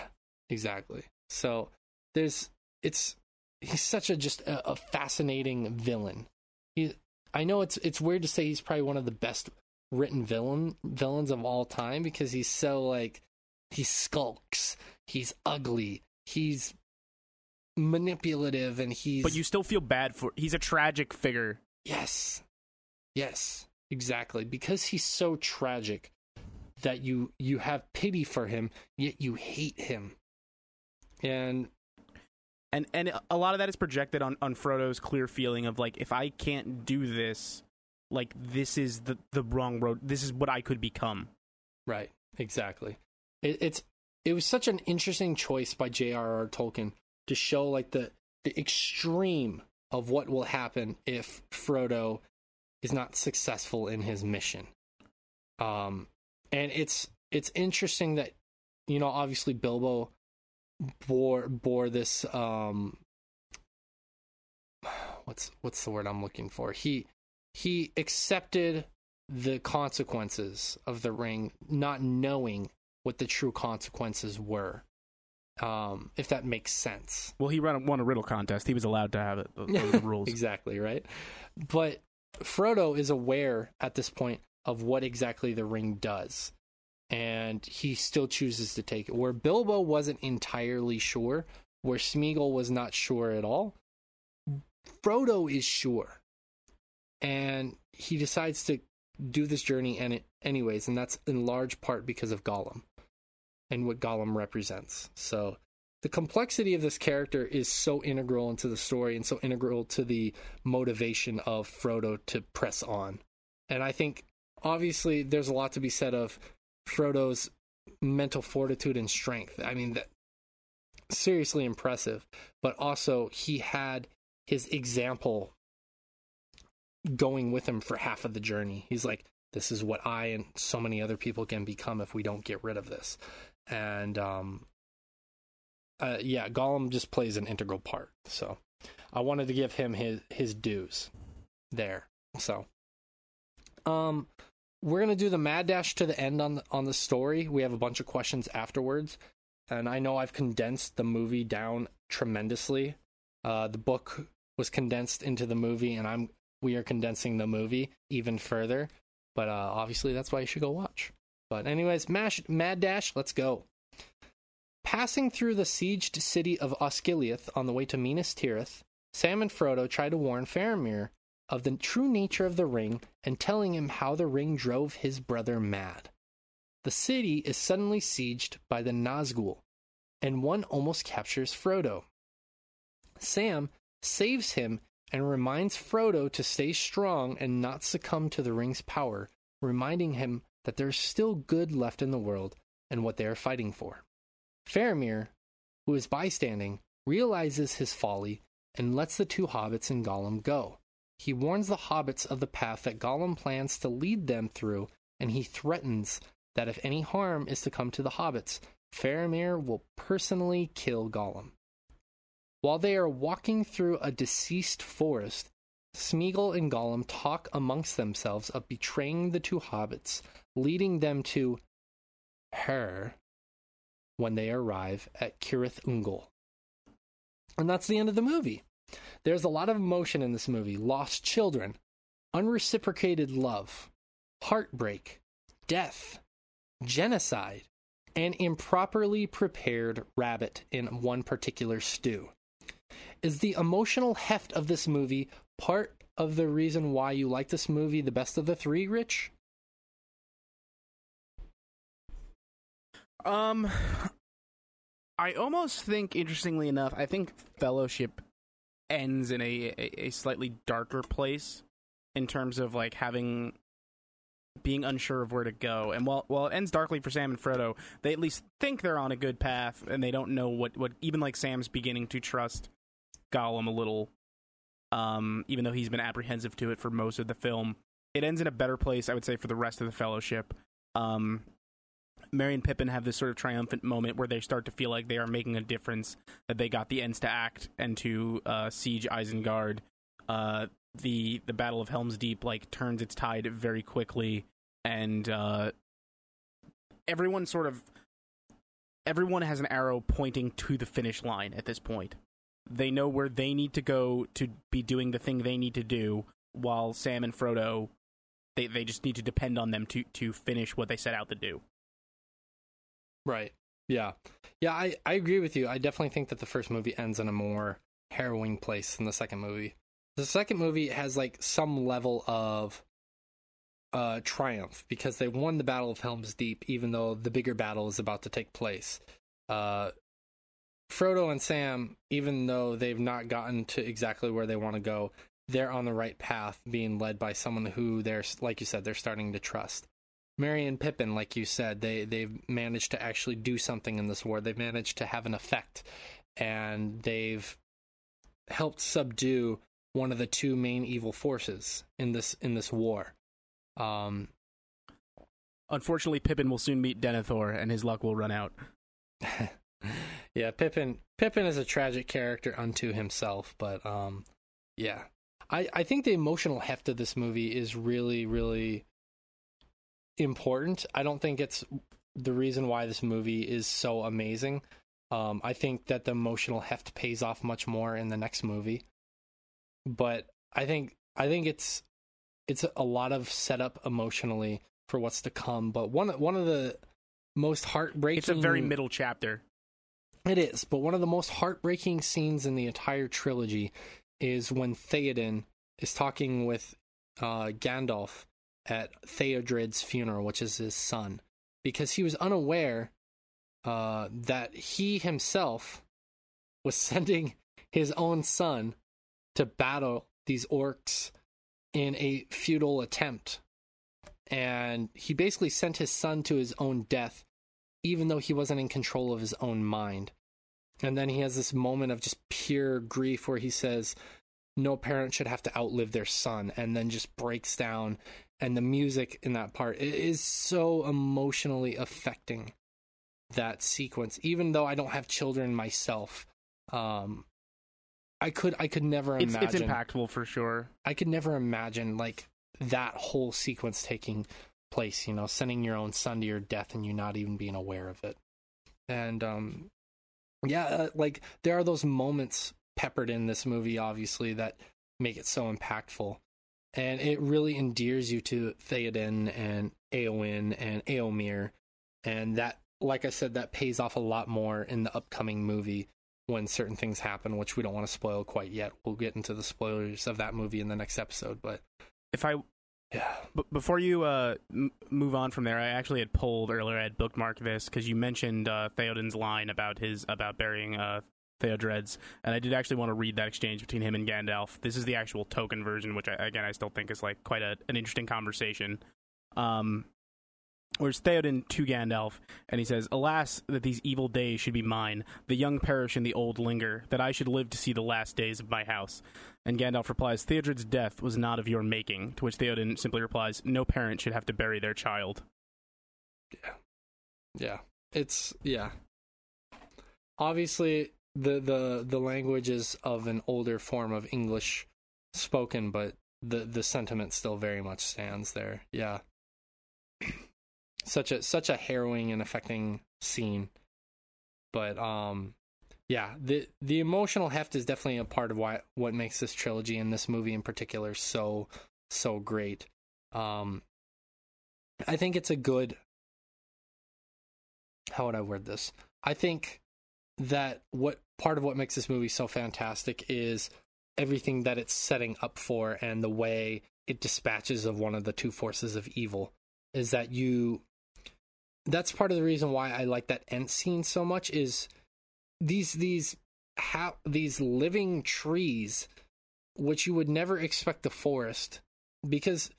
exactly. So there's it's he's such a just a, a fascinating villain. He I know it's it's weird to say he's probably one of the best written villain villains of all time because he's so like he skulks, he's ugly, he's manipulative and he's But you still feel bad for he's a tragic figure. Yes. Yes. Exactly. Because he's so tragic, that you you have pity for him yet you hate him and and and a lot of that is projected on on Frodo's clear feeling of like if I can't do this like this is the the wrong road this is what I could become right exactly it, it's it was such an interesting choice by J.R.R. Tolkien to show like the the extreme of what will happen if Frodo is not successful in his mission. Um and it's it's interesting that you know obviously Bilbo bore bore this um what's what's the word I'm looking for? He he accepted the consequences of the ring not knowing what the true consequences were um if that makes sense well he ran won a riddle contest he was allowed to have it the rules exactly right but Frodo is aware at this point of what exactly the ring does. And he still chooses to take it. Where Bilbo wasn't entirely sure, where Smeagol was not sure at all, Frodo is sure. And he decides to do this journey and it, anyways, and that's in large part because of Gollum and what Gollum represents. So the complexity of this character is so integral into the story and so integral to the motivation of Frodo to press on. And I think obviously there's a lot to be said of Frodo's mental fortitude and strength. I mean, that seriously impressive. But also, he had his example going with him for half of the journey. He's like, "This is what I and so many other people can become if we don't get rid of this." And um, uh, yeah, Gollum just plays an integral part. So I wanted to give him his his dues there. So um we're gonna do the mad dash to the end on the, on the story. We have a bunch of questions afterwards, and I know I've condensed the movie down tremendously. Uh, the book was condensed into the movie, and I'm we are condensing the movie even further. But uh, obviously, that's why you should go watch. But anyways, mash, mad dash, let's go. Passing through the sieged city of Osgiliath on the way to Minas Tirith, Sam and Frodo try to warn Faramir of the true nature of the ring and telling him how the ring drove his brother mad. The city is suddenly sieged by the Nazgul, and one almost captures Frodo. Sam saves him and reminds Frodo to stay strong and not succumb to the ring's power, reminding him that there's still good left in the world and what they are fighting for. Faramir, who is bystanding, realizes his folly and lets the two hobbits and Gollum go. He warns the hobbits of the path that Gollum plans to lead them through, and he threatens that if any harm is to come to the hobbits, Faramir will personally kill Gollum. While they are walking through a deceased forest, Smeagol and Gollum talk amongst themselves of betraying the two hobbits, leading them to her when they arrive at Cirith Ungol. And that's the end of the movie. There's a lot of emotion in this movie lost children, unreciprocated love, heartbreak, death, genocide, and improperly prepared rabbit in one particular stew. Is the emotional heft of this movie part of the reason why you like this movie the best of the three, Rich? Um, I almost think, interestingly enough, I think Fellowship ends in a, a, slightly darker place in terms of like having being unsure of where to go. And while while it ends darkly for Sam and Frodo, they at least think they're on a good path, and they don't know what what even like Sam's beginning to trust Gollum a little, um, even though he's been apprehensive to it for most of the film. It Ents in a better place, I would say, for the rest of the Fellowship. Um, Merry and Pippin have this sort of triumphant moment where they start to feel like they are making a difference, that they got the ends to act and to uh, siege Isengard. Uh, the the Battle of Helm's Deep like turns its tide very quickly, and uh, everyone sort of everyone has an arrow pointing to the finish line at this point. They know where they need to go to be doing the thing they need to do, while Sam and Frodo they they just need to depend on them to to finish what they set out to do. Right. Yeah. Yeah, I, I agree with you. I definitely think that the first movie ends in a more harrowing place than the second movie. The second movie has like some level of uh triumph because they won the Battle of Helm's Deep even though the bigger battle is about to take place. Uh Frodo and Sam, even though they've not gotten to exactly where they want to go, they're on the right path being led by someone who they're like you said they're starting to trust. Merry and Pippin, like you said, they they've managed to actually do something in this war. They've managed to have an effect, and they've helped subdue one of the two main evil forces in this in this war. Um, Unfortunately, Pippin will soon meet Denethor, and his luck will run out. yeah, Pippin Pippin is a tragic character unto himself, but um, yeah, I I think the emotional heft of this movie is really really important. I don't think it's the reason why this movie is so amazing. Um, I think that the emotional heft pays off much more in the next movie. But I think I think it's it's a lot of setup emotionally for what's to come. But one one of the most heartbreaking It's a very middle chapter. It is, but one of the most heartbreaking scenes in the entire trilogy is when Theoden is talking with uh, Gandalf at Theodred's funeral, which is his son, because he was unaware uh, that he himself was sending his own son to battle these orcs in a futile attempt. And he basically sent his son to his own death, even though he wasn't in control of his own mind. And then he has this moment of just pure grief where he says, No parent should have to outlive their son, and then just breaks down and the music in that part it is so emotionally affecting that sequence even though i don't have children myself um i could i could never It's imagine it's impactful for sure. i could never imagine like that whole sequence taking place you know sending your own son to your death and you not even being aware of it. And um yeah uh, like there are those moments peppered in this movie obviously that make it so impactful. And it really endears you to Theoden and Eowyn and Eomer, and that, like I said, that pays off a lot more in the upcoming movie when certain things happen, which we don't want to spoil quite yet. We'll get into the spoilers of that movie in the next episode, but If I yeah, B- before you uh, m- move on from there, I actually had pulled earlier. I had bookmarked this because you mentioned uh, Theoden's line about his about burying uh, Theodreds, and I did actually want to read that exchange between him and Gandalf. This is the actual Tolkien version, which I, again I still think is like quite a, an interesting conversation. Um, where's Theoden to Gandalf, and he says, "Alas, that these evil days should be mine. The young perish and the old linger. That I should live to see the last days of my house." And Gandalf replies, "Theodred's death was not of your making." To which Theoden simply replies, "No parent should have to bury their child." yeah, Yeah. It's yeah. Obviously the the the language is of an older form of English spoken, but the the sentiment still very much stands there. Yeah. Such a such a harrowing and affecting scene. But um yeah, the the emotional heft is definitely a part of why what makes this trilogy and this movie in particular so so great. Um I think it's a good how would I word this? I think that what part of what makes this movie so fantastic is everything that it's setting up for and the way it dispatches of one of the two forces of evil is that you that's part of the reason why I like that end scene so much is these these ha- these living trees which you would never expect the forest because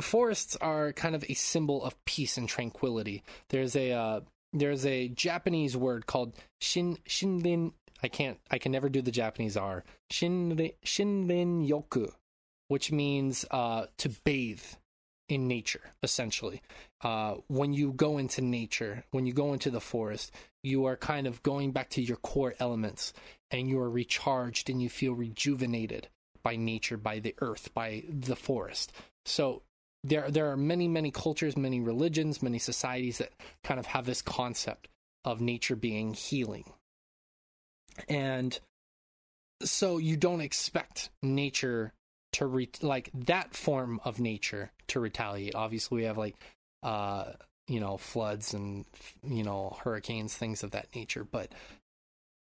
forests are kind of a symbol of peace and tranquility. There's a uh, there's a Japanese word called shin shinrin. I can't. I can never do the Japanese R. Shinrin shinrin yoku, which means uh, to bathe in nature. Essentially, uh, when you go into nature, when you go into the forest, you are kind of going back to your core elements, and you are recharged and you feel rejuvenated by nature, by the earth, by the forest. So there there are many many cultures many religions many societies that kind of have this concept of nature being healing and so you don't expect nature to re- like that form of nature to retaliate. Obviously we have like uh you know floods and you know hurricanes things of that nature but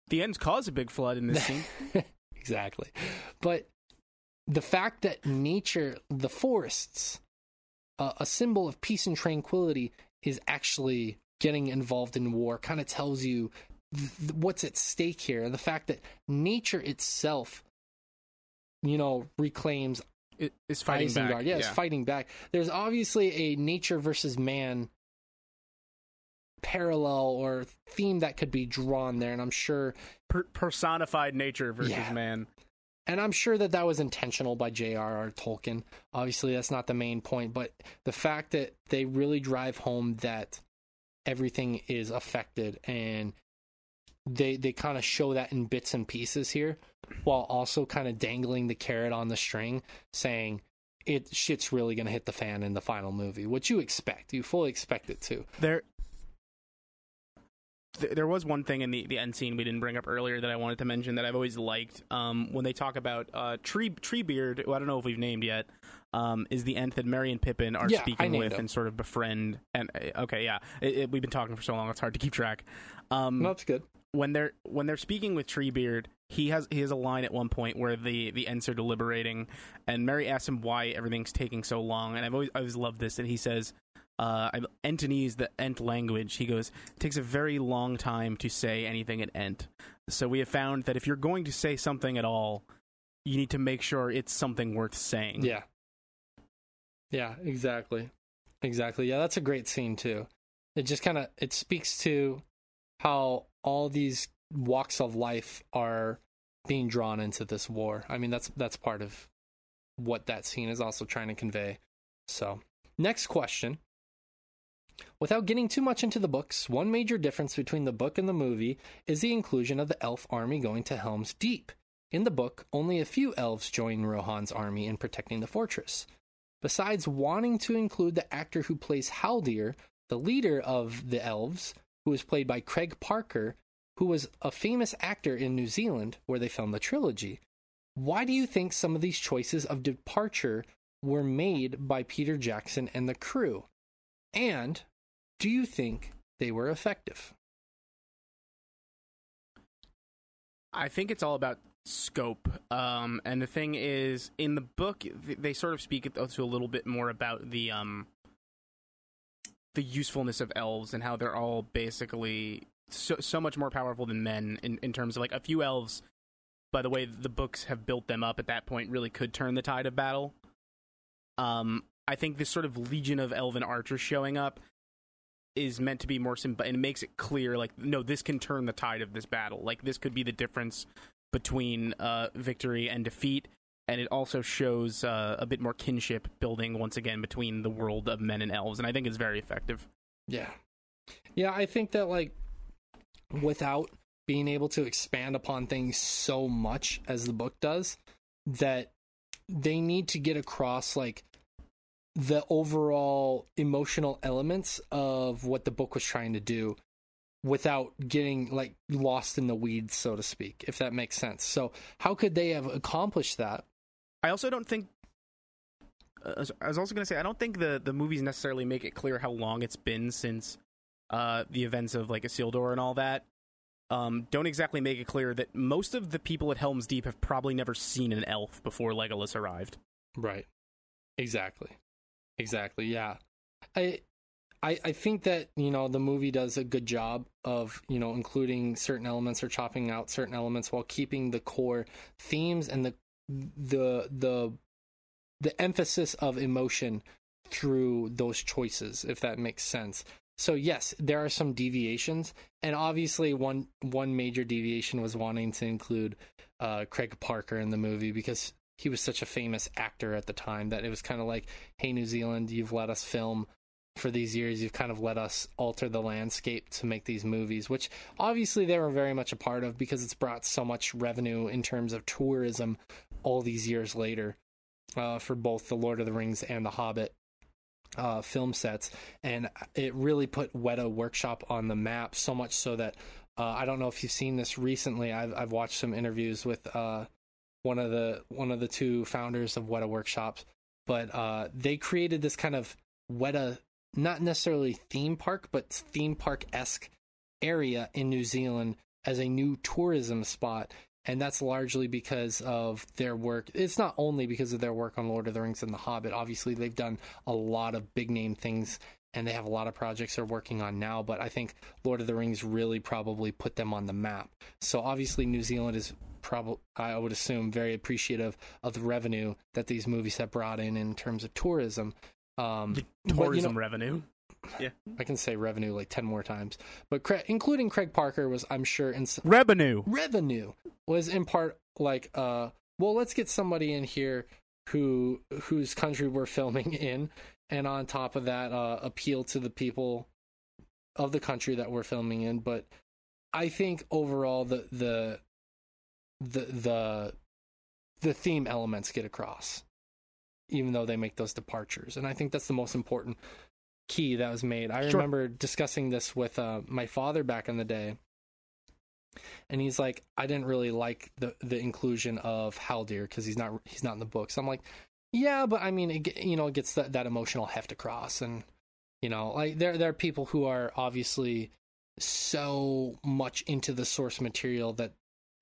the Ents cause a big flood in this scene. Exactly. But the fact that nature the forests uh, a symbol of peace and tranquility is actually getting involved in war kind of tells you th- what's at stake here. The fact that nature itself, you know, reclaims it is fighting Isengard. back. Yeah, it's fighting back. There's obviously a nature versus man parallel or theme that could be drawn there, and I'm sure Per- personified nature versus Yeah. man. and I'm sure that that was intentional by J.R.R. Tolkien. Obviously, that's not the main point, but the fact that they really drive home that everything is affected and they they kind of show that in bits and pieces here, while also kind of dangling the carrot on the string, saying it shit's really gonna hit the fan in the final movie, which you expect, you fully expect it to. There, there was one thing in the, the end scene we didn't bring up earlier that I wanted to mention that I've always liked. Um, when they talk about uh, Tree Treebeard, who I don't know if we've named yet, um, is the Ent that Merry and Pippin are Yeah, speaking with him. and sort of befriend. And uh, okay, yeah, it, it- we've been talking for so long; it's hard to keep track. Um, That's good. When they're when they're speaking with Treebeard, he has he has a line at one point where the the Ents are deliberating, and Merry asks him why everything's taking so long, and I've always I always loved this, and he says, uh, "Entonese, the Ent language." He goes, "It takes a very long time to say anything at Ent, so we have found that if you're going to say something at all, you need to make sure it's something worth saying." Yeah. Yeah, exactly. Exactly. Yeah, that's a great scene too. It just kind of it speaks to how all these walks of life are being drawn into this war. I mean, that's that's part of what that scene is also trying to convey. So, next question. Without getting too much into the books, one major difference between the book and the movie is the inclusion of the elf army going to Helm's Deep. In the book, only a few elves join Rohan's army in protecting the fortress. Besides wanting to include the actor who plays Haldir, the leader of the elves, who is played by Craig Parker, who was a famous actor in New Zealand where they filmed the trilogy. Why do you think some of these choices of departure were made by Peter Jackson and the crew? And do you think they were effective? I think it's all about scope. Um, and the thing is, in the book, they sort of speak to a little bit more about the um, the usefulness of elves and how they're all basically so so much more powerful than men in in terms of like a few elves. By the way, the books have built them up at that point really could turn the tide of battle. Um, I think this sort of legion of elven archers showing up is meant to be more simple and it makes it clear like no this can turn the tide of this battle like this could be the difference between uh, victory and defeat and it also shows uh, a bit more kinship building once again between the world of men and elves and i think it's very effective Yeah. Yeah, I think that like without being able to expand upon things so much as the book does, that they need to get across like the overall emotional elements of what the book was trying to do without getting like lost in the weeds so to speak if that makes sense so how could they have accomplished that I also don't think. Uh, I was also going to say I don't think the the movies necessarily make it clear how long it's been since uh, the events of like Isildur and all that. Um, don't exactly make it clear that most of the people at Helm's Deep have probably never seen an elf before Legolas arrived. Right. Exactly. Exactly. Yeah. I I I think that, you know, the movie does a good job of, you know, including certain elements or chopping out certain elements while keeping the core themes and the the the the emphasis of emotion through those choices if that makes sense. So yes, there are some deviations and obviously one one major deviation was wanting to include uh Craig Parker in the movie because he was such a famous actor at the time that it was kind of like, hey, New Zealand, you've let us film for these years. You've kind of let us alter the landscape to make these movies, which obviously they were very much a part of because it's brought so much revenue in terms of tourism all these years later uh, for both the Lord of the Rings and the Hobbit uh, film sets, and it really put Weta Workshop on the map. So much so that uh, I don't know if you've seen this recently. I've I've watched some interviews with uh, one of the one of the two founders of Weta Workshops, but uh, they created this kind of Weta, not necessarily theme park, but theme park esque area in New Zealand as a new tourism spot. And that's largely because of their work. It's not only because of their work on Lord of the Rings and The Hobbit. Obviously, they've done a lot of big name things and they have a lot of projects they're working on now. But I think Lord of the Rings really probably put them on the map. So obviously, New Zealand is probably I would assume very appreciative of the revenue that these movies have brought in in terms of tourism. Um, but, Tourism you know, revenue. I can say revenue like ten more times, but Cra- including Craig Parker was I'm sure in Revenue. revenue was in part like uh well let's get somebody in here who whose country we're filming in and on top of that uh appeal to the people of the country that we're filming in. But i think overall the the the the the theme elements get across even though they make those departures. And i think that's the most important key that was made. I Sure. remember discussing this with uh, my father back in the day. And he's like i didn't really like the the inclusion of haldir because he's not he's not in the books. I'm like yeah but i mean it, you know it gets that, that emotional heft across. And you know like there there are people who are obviously so much into the source material that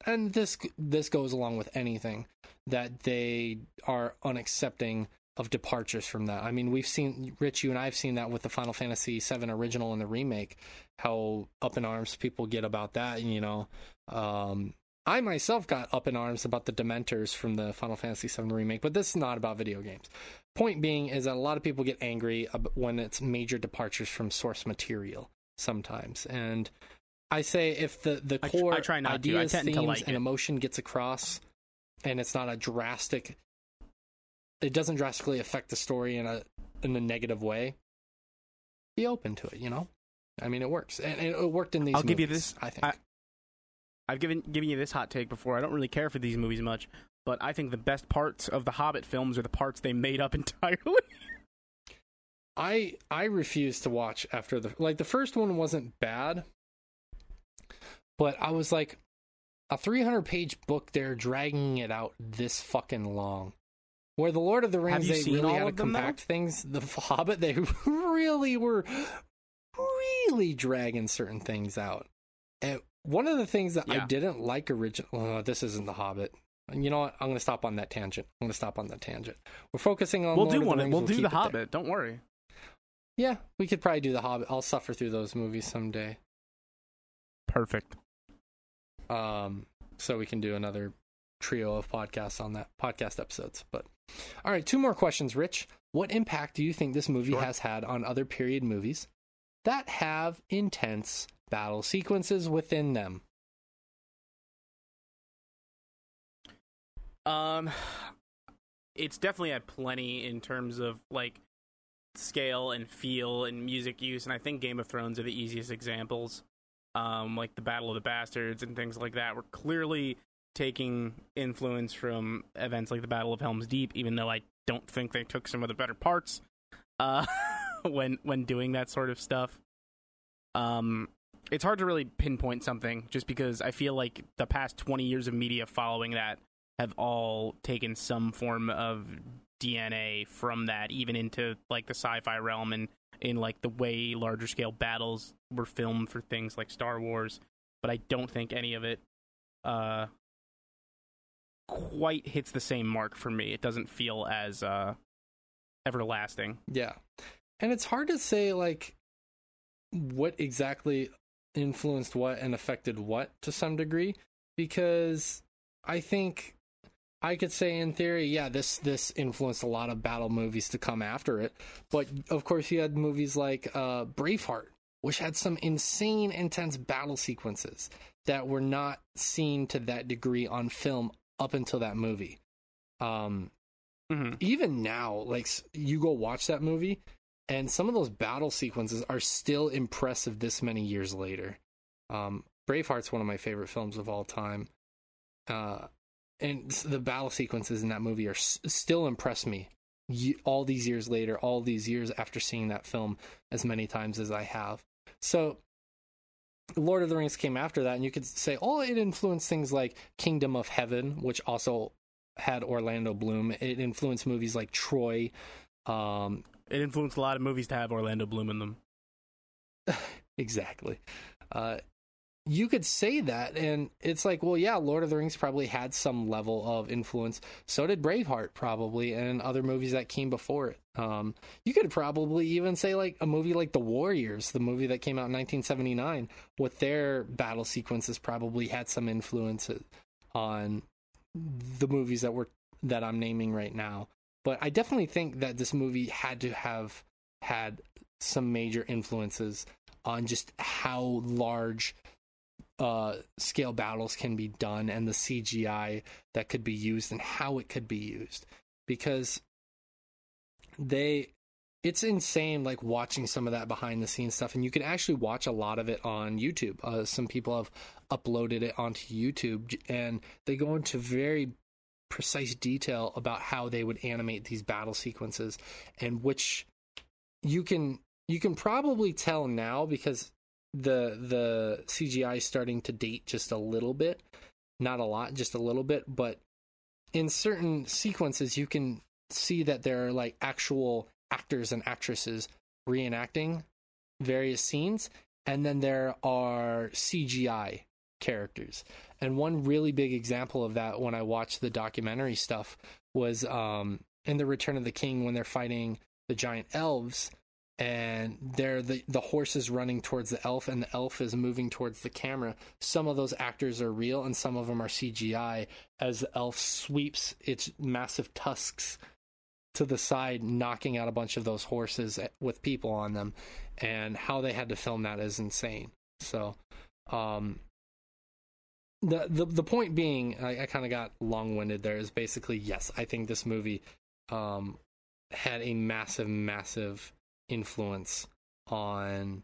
and this this goes along with anything that they are unaccepting of departures from that. I mean, we've seen Rich, you and I've seen that with the Final Fantasy VII original and the remake. How up in arms people get about that. You know, um, I myself got up in arms about the Dementors from the Final Fantasy VII remake, but this is not about video games. Point being is that a lot of people get angry when it's major departures from source material sometimes, and I say if the the I tr- core I try not to. I ideas, tend to themes, like and it. emotion gets across, and it's not a drastic. It doesn't drastically affect the story in a in a negative way. Be open to it, you know. I mean, it works, and it, it worked in these. I'll give you this. I think. I- I've given given you this hot take before. I don't really care for these movies much, but I think the best parts of the Hobbit films are the parts they made up entirely. I I refuse to watch after the like the first one wasn't bad, but I was like a 300 page book. They're dragging it out this fucking long. Where the Lord of the Rings, they really all had to of them, though? compact things. The Hobbit, they really were really dragging certain things out. And one of the things that I didn't like original. Oh, this isn't the Hobbit. And you know what? I'm going to stop on that tangent. I'm going to stop on that tangent. We're focusing on. we'll Lord do one. Rings. We'll do the it there. Hobbit. Don't worry. Yeah, we could probably do the Hobbit. I'll suffer through those movies someday. Perfect. Um, so we can do another trio of podcasts on that podcast episodes. But all right, two more questions, Rich. What impact do you think this movie Sure. has had on other period movies that have intense battle sequences within them? Um, it's definitely had plenty in terms of like scale and feel and music use, and I think Game of Thrones are the easiest examples. Um, like the Battle of the Bastards and things like that were clearly taking influence from events like the Battle of Helm's Deep, even though I don't think they took some of the better parts uh, when when doing that sort of stuff. Um, it's hard to really pinpoint something just because I feel like the past 20 years of media following that have all taken some form of DNA from that, even into like the sci-fi realm and in like the way larger scale battles were filmed for things like Star Wars. But I don't think any of it uh, quite hits the same mark for me. It doesn't feel as uh, everlasting. Yeah. And it's hard to say like what exactly influenced what and affected what to some degree because I think I could say in theory, yeah, this this influenced a lot of battle movies to come after it. But of course, you had movies like uh, Braveheart, which had some insane, intense battle sequences that were not seen to that degree on film up until that movie. Um, mm-hmm. Even now, like you go watch that movie, and some of those battle sequences are still impressive this many years later. Um, Braveheart's one of my favorite films of all time. Uh, and the battle sequences in that movie are s- still impress me all these years later, all these years after seeing that film as many times as I have. So, Lord of the Rings came after that, and you could say, oh, it influenced things like Kingdom of Heaven, which also had Orlando Bloom. It influenced movies like Troy. Um, it influenced a lot of movies to have Orlando Bloom in them. exactly. Uh, you could say that and it's like well yeah lord of the rings probably had some level of influence. So did braveheart probably and other movies that came before it. Um, you could probably even say like a movie like the warriors the movie that came out in 1979 with their battle sequences probably had some influence on the movies that were that i'm naming right now. But i definitely think that this movie had to have had some major influences on just how large uh, scale battles can be done and the CGI that could be used and how it could be used because they it's insane like watching some of that behind the scenes stuff and you can actually watch a lot of it on YouTube. Uh, some people have uploaded it onto YouTube and they go into very precise detail about how they would animate these battle sequences and which you can you can probably tell now because the the CGI is starting to date just a little bit, not a lot, just a little bit, but in certain sequences you can see that there are like actual actors and actresses reenacting various scenes and then there are CGI characters. And one really big example of that when I watched the documentary stuff was um in the Return of the King when they're fighting the giant elves and they're the the horse is running towards the elf and the elf is moving towards the camera. Some of those actors are real and some of them are cgi as the elf sweeps its massive tusks to the side knocking out a bunch of those horses with people on them. And how they had to film that is insane. So um the the, the point being i, I kind of got long-winded there is basically yes i think this movie um had a massive massive influence on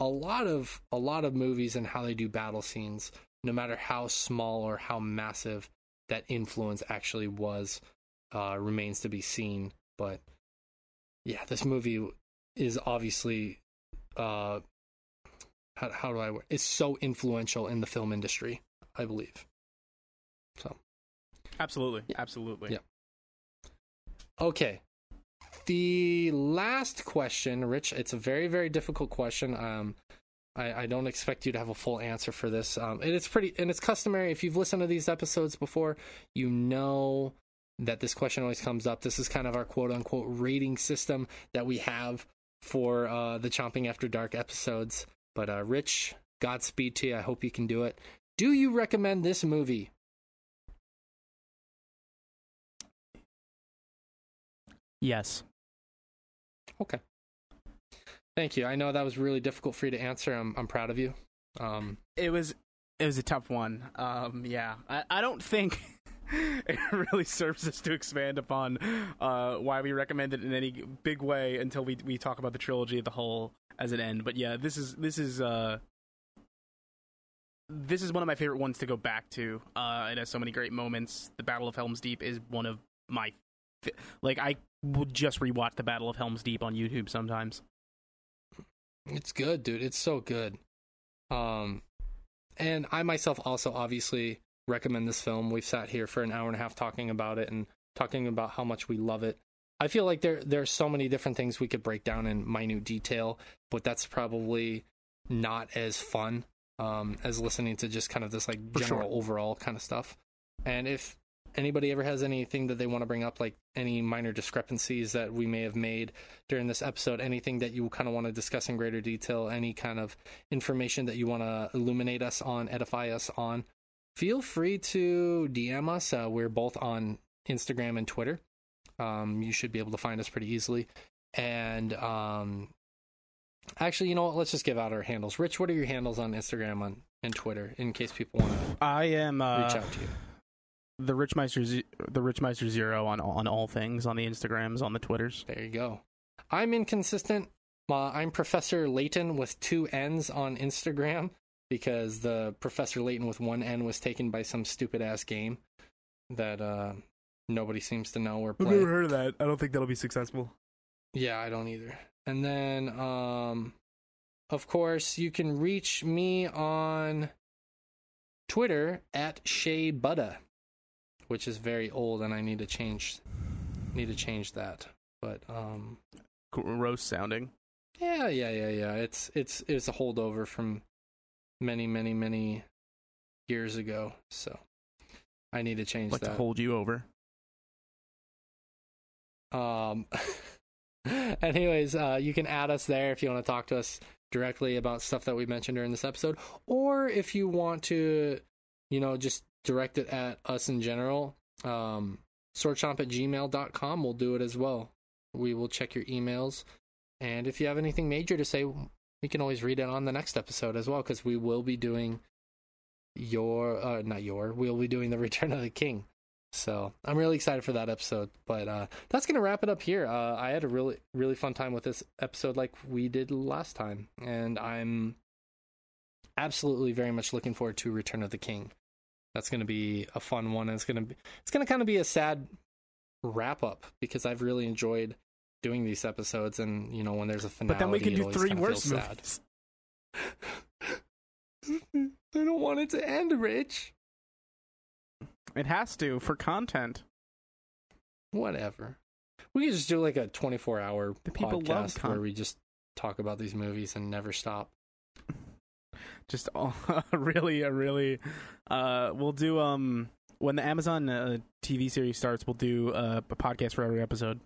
a lot of a lot of movies and how they do battle scenes no matter how small or how massive that influence actually was uh, remains to be seen. But yeah this movie is obviously uh, how, how do i it's so influential in the film industry i believe. So. Absolutely. Yeah. absolutely. Yeah. Okay the last question, Rich, it's a very, very difficult question. Um, I, I, don't expect you to have a full answer for this. Um, and it's pretty, and it's customary. If you've listened to these episodes before, you know that this question always comes up. This is kind of our quote unquote rating system that we have for uh, the Chomping After Dark episodes. But uh, Rich, Godspeed to you. I hope you can do it. Do you recommend this movie? Yes. Okay. Thank you. I know that was really difficult for you to answer. I'm I'm proud of you. Um, it was it was a tough one. Um, yeah, I, I don't think it really serves us to expand upon uh, why we recommend it in any big way until we we talk about the trilogy as the whole as an end. But yeah, this is this is uh, this is one of my favorite ones to go back to. Uh, it has so many great moments. The Battle of Helm's Deep is one of my like I would just rewatch the Battle of Helm's Deep on YouTube sometimes. It's good, dude. It's so good. Um, and I myself also obviously recommend this film. We've sat here for an hour and a half talking about it and talking about how much we love it. I feel like there there's so many different things we could break down in minute detail, but that's probably not as fun um, as listening to just kind of this like For general sure. overall kind of stuff. And if anybody ever has anything that they want to bring up, like any minor discrepancies that we may have made during this episode, anything that you kind of want to discuss in greater detail, any kind of information that you want to illuminate us on, edify us on, feel free to DM us. Uh, we're both on Instagram and Twitter. Um, you should be able to find us pretty easily. And um, actually, you know what? Let's just give out our handles. Rich, what are your handles on Instagram on, and Twitter in case people want to I am uh, reach out to you? The Richmeister Z- the Richmeister Zero on on all things on the Instagrams on the Twitters. There you go. I'm inconsistent. Uh, I'm Professor Layton with two N's on Instagram because the Professor Layton with one N was taken by some stupid ass game that uh, nobody seems to know or play. heard of that. I don't think that'll be successful. Yeah, I don't either. And then, um, of course, you can reach me on Twitter at Shay Butta, which is very old, and I need to change need to change that. But um, Gross sounding. yeah, yeah, yeah, yeah. It's it's it's a holdover from many, many, many years ago. So I need to change Like that. to hold you over. Um, anyways, uh, you can add us there if you want to talk to us directly about stuff that we mentioned during this episode, or if you want to, you know, just direct it at us in general. Um, swordchomp at gmail.com will do it as well. We will check your emails. And if you have anything major to say, we can always read it on the next episode as well, because we will be doing your, uh, not your, we'll be doing the Return of the King. So I'm really excited for that episode. But uh, that's gonna wrap it up here. Uh, I had a really really fun time with this episode, like we did last time, and I'm absolutely very much looking forward to Return of the King. That's gonna be a fun one. And it's gonna be it's gonna kind of be a sad wrap up because I've really enjoyed doing these episodes, and you know when there's a finale, But then we can do three kinda worse movies. I don't want it to end, Rich. It has to for content. whatever. We could just do like a 24 hour The love podcast con- where we just talk about these movies and never stop. Just all, really, a really. Uh, we'll do um when the Amazon uh, TV series starts. We'll do uh, a podcast for every episode.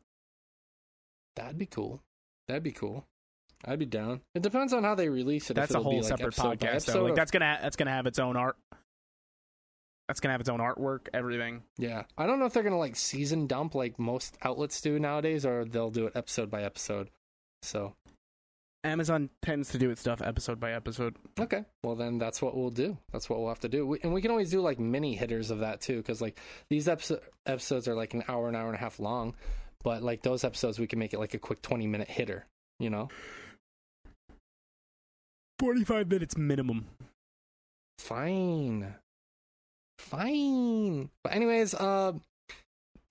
That'd be cool. That'd be cool. I'd be down. It depends on how they release it. That's a it'll be, whole like, separate episode podcast. Though. Like that's gonna that's gonna have its own art. That's gonna have its own artwork. Everything. Yeah, I don't know if they're gonna like season dump like most outlets do nowadays, or they'll do it episode by episode. So Amazon tends to do its stuff episode by episode. okay, well then that's what we'll do. That's what we'll have to do, we, and we can always do like mini hitters of that too, because like these episo- episodes are like an hour, an hour and a half long, but like those episodes we can make it like a quick twenty minute hitter. You know. Forty five minutes minimum. Fine. Fine. But anyways, uh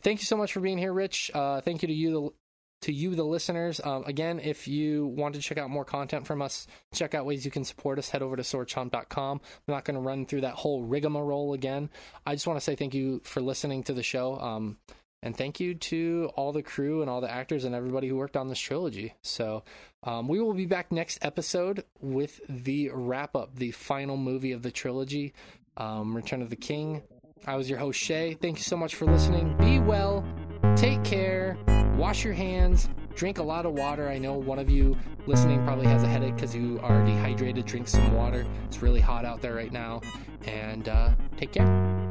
thank you so much for being here, Rich. Uh thank you to you the to you the listeners. Um again, if you want to check out more content from us, check out ways you can support us, head over to swordchomp.com. I'm not gonna run through that whole rigmarole again. I just want to say thank you for listening to the show. Um and thank you to all the crew and all the actors and everybody who worked on this trilogy. So, um, we will be back next episode with the wrap up, the final movie of the trilogy, um, Return of the King. I was your host, Shay. Thank you so much for listening. Be well, take care, wash your hands, drink a lot of water. I know one of you listening probably has a headache because you are dehydrated. Drink some water. It's really hot out there right now. And uh, take care.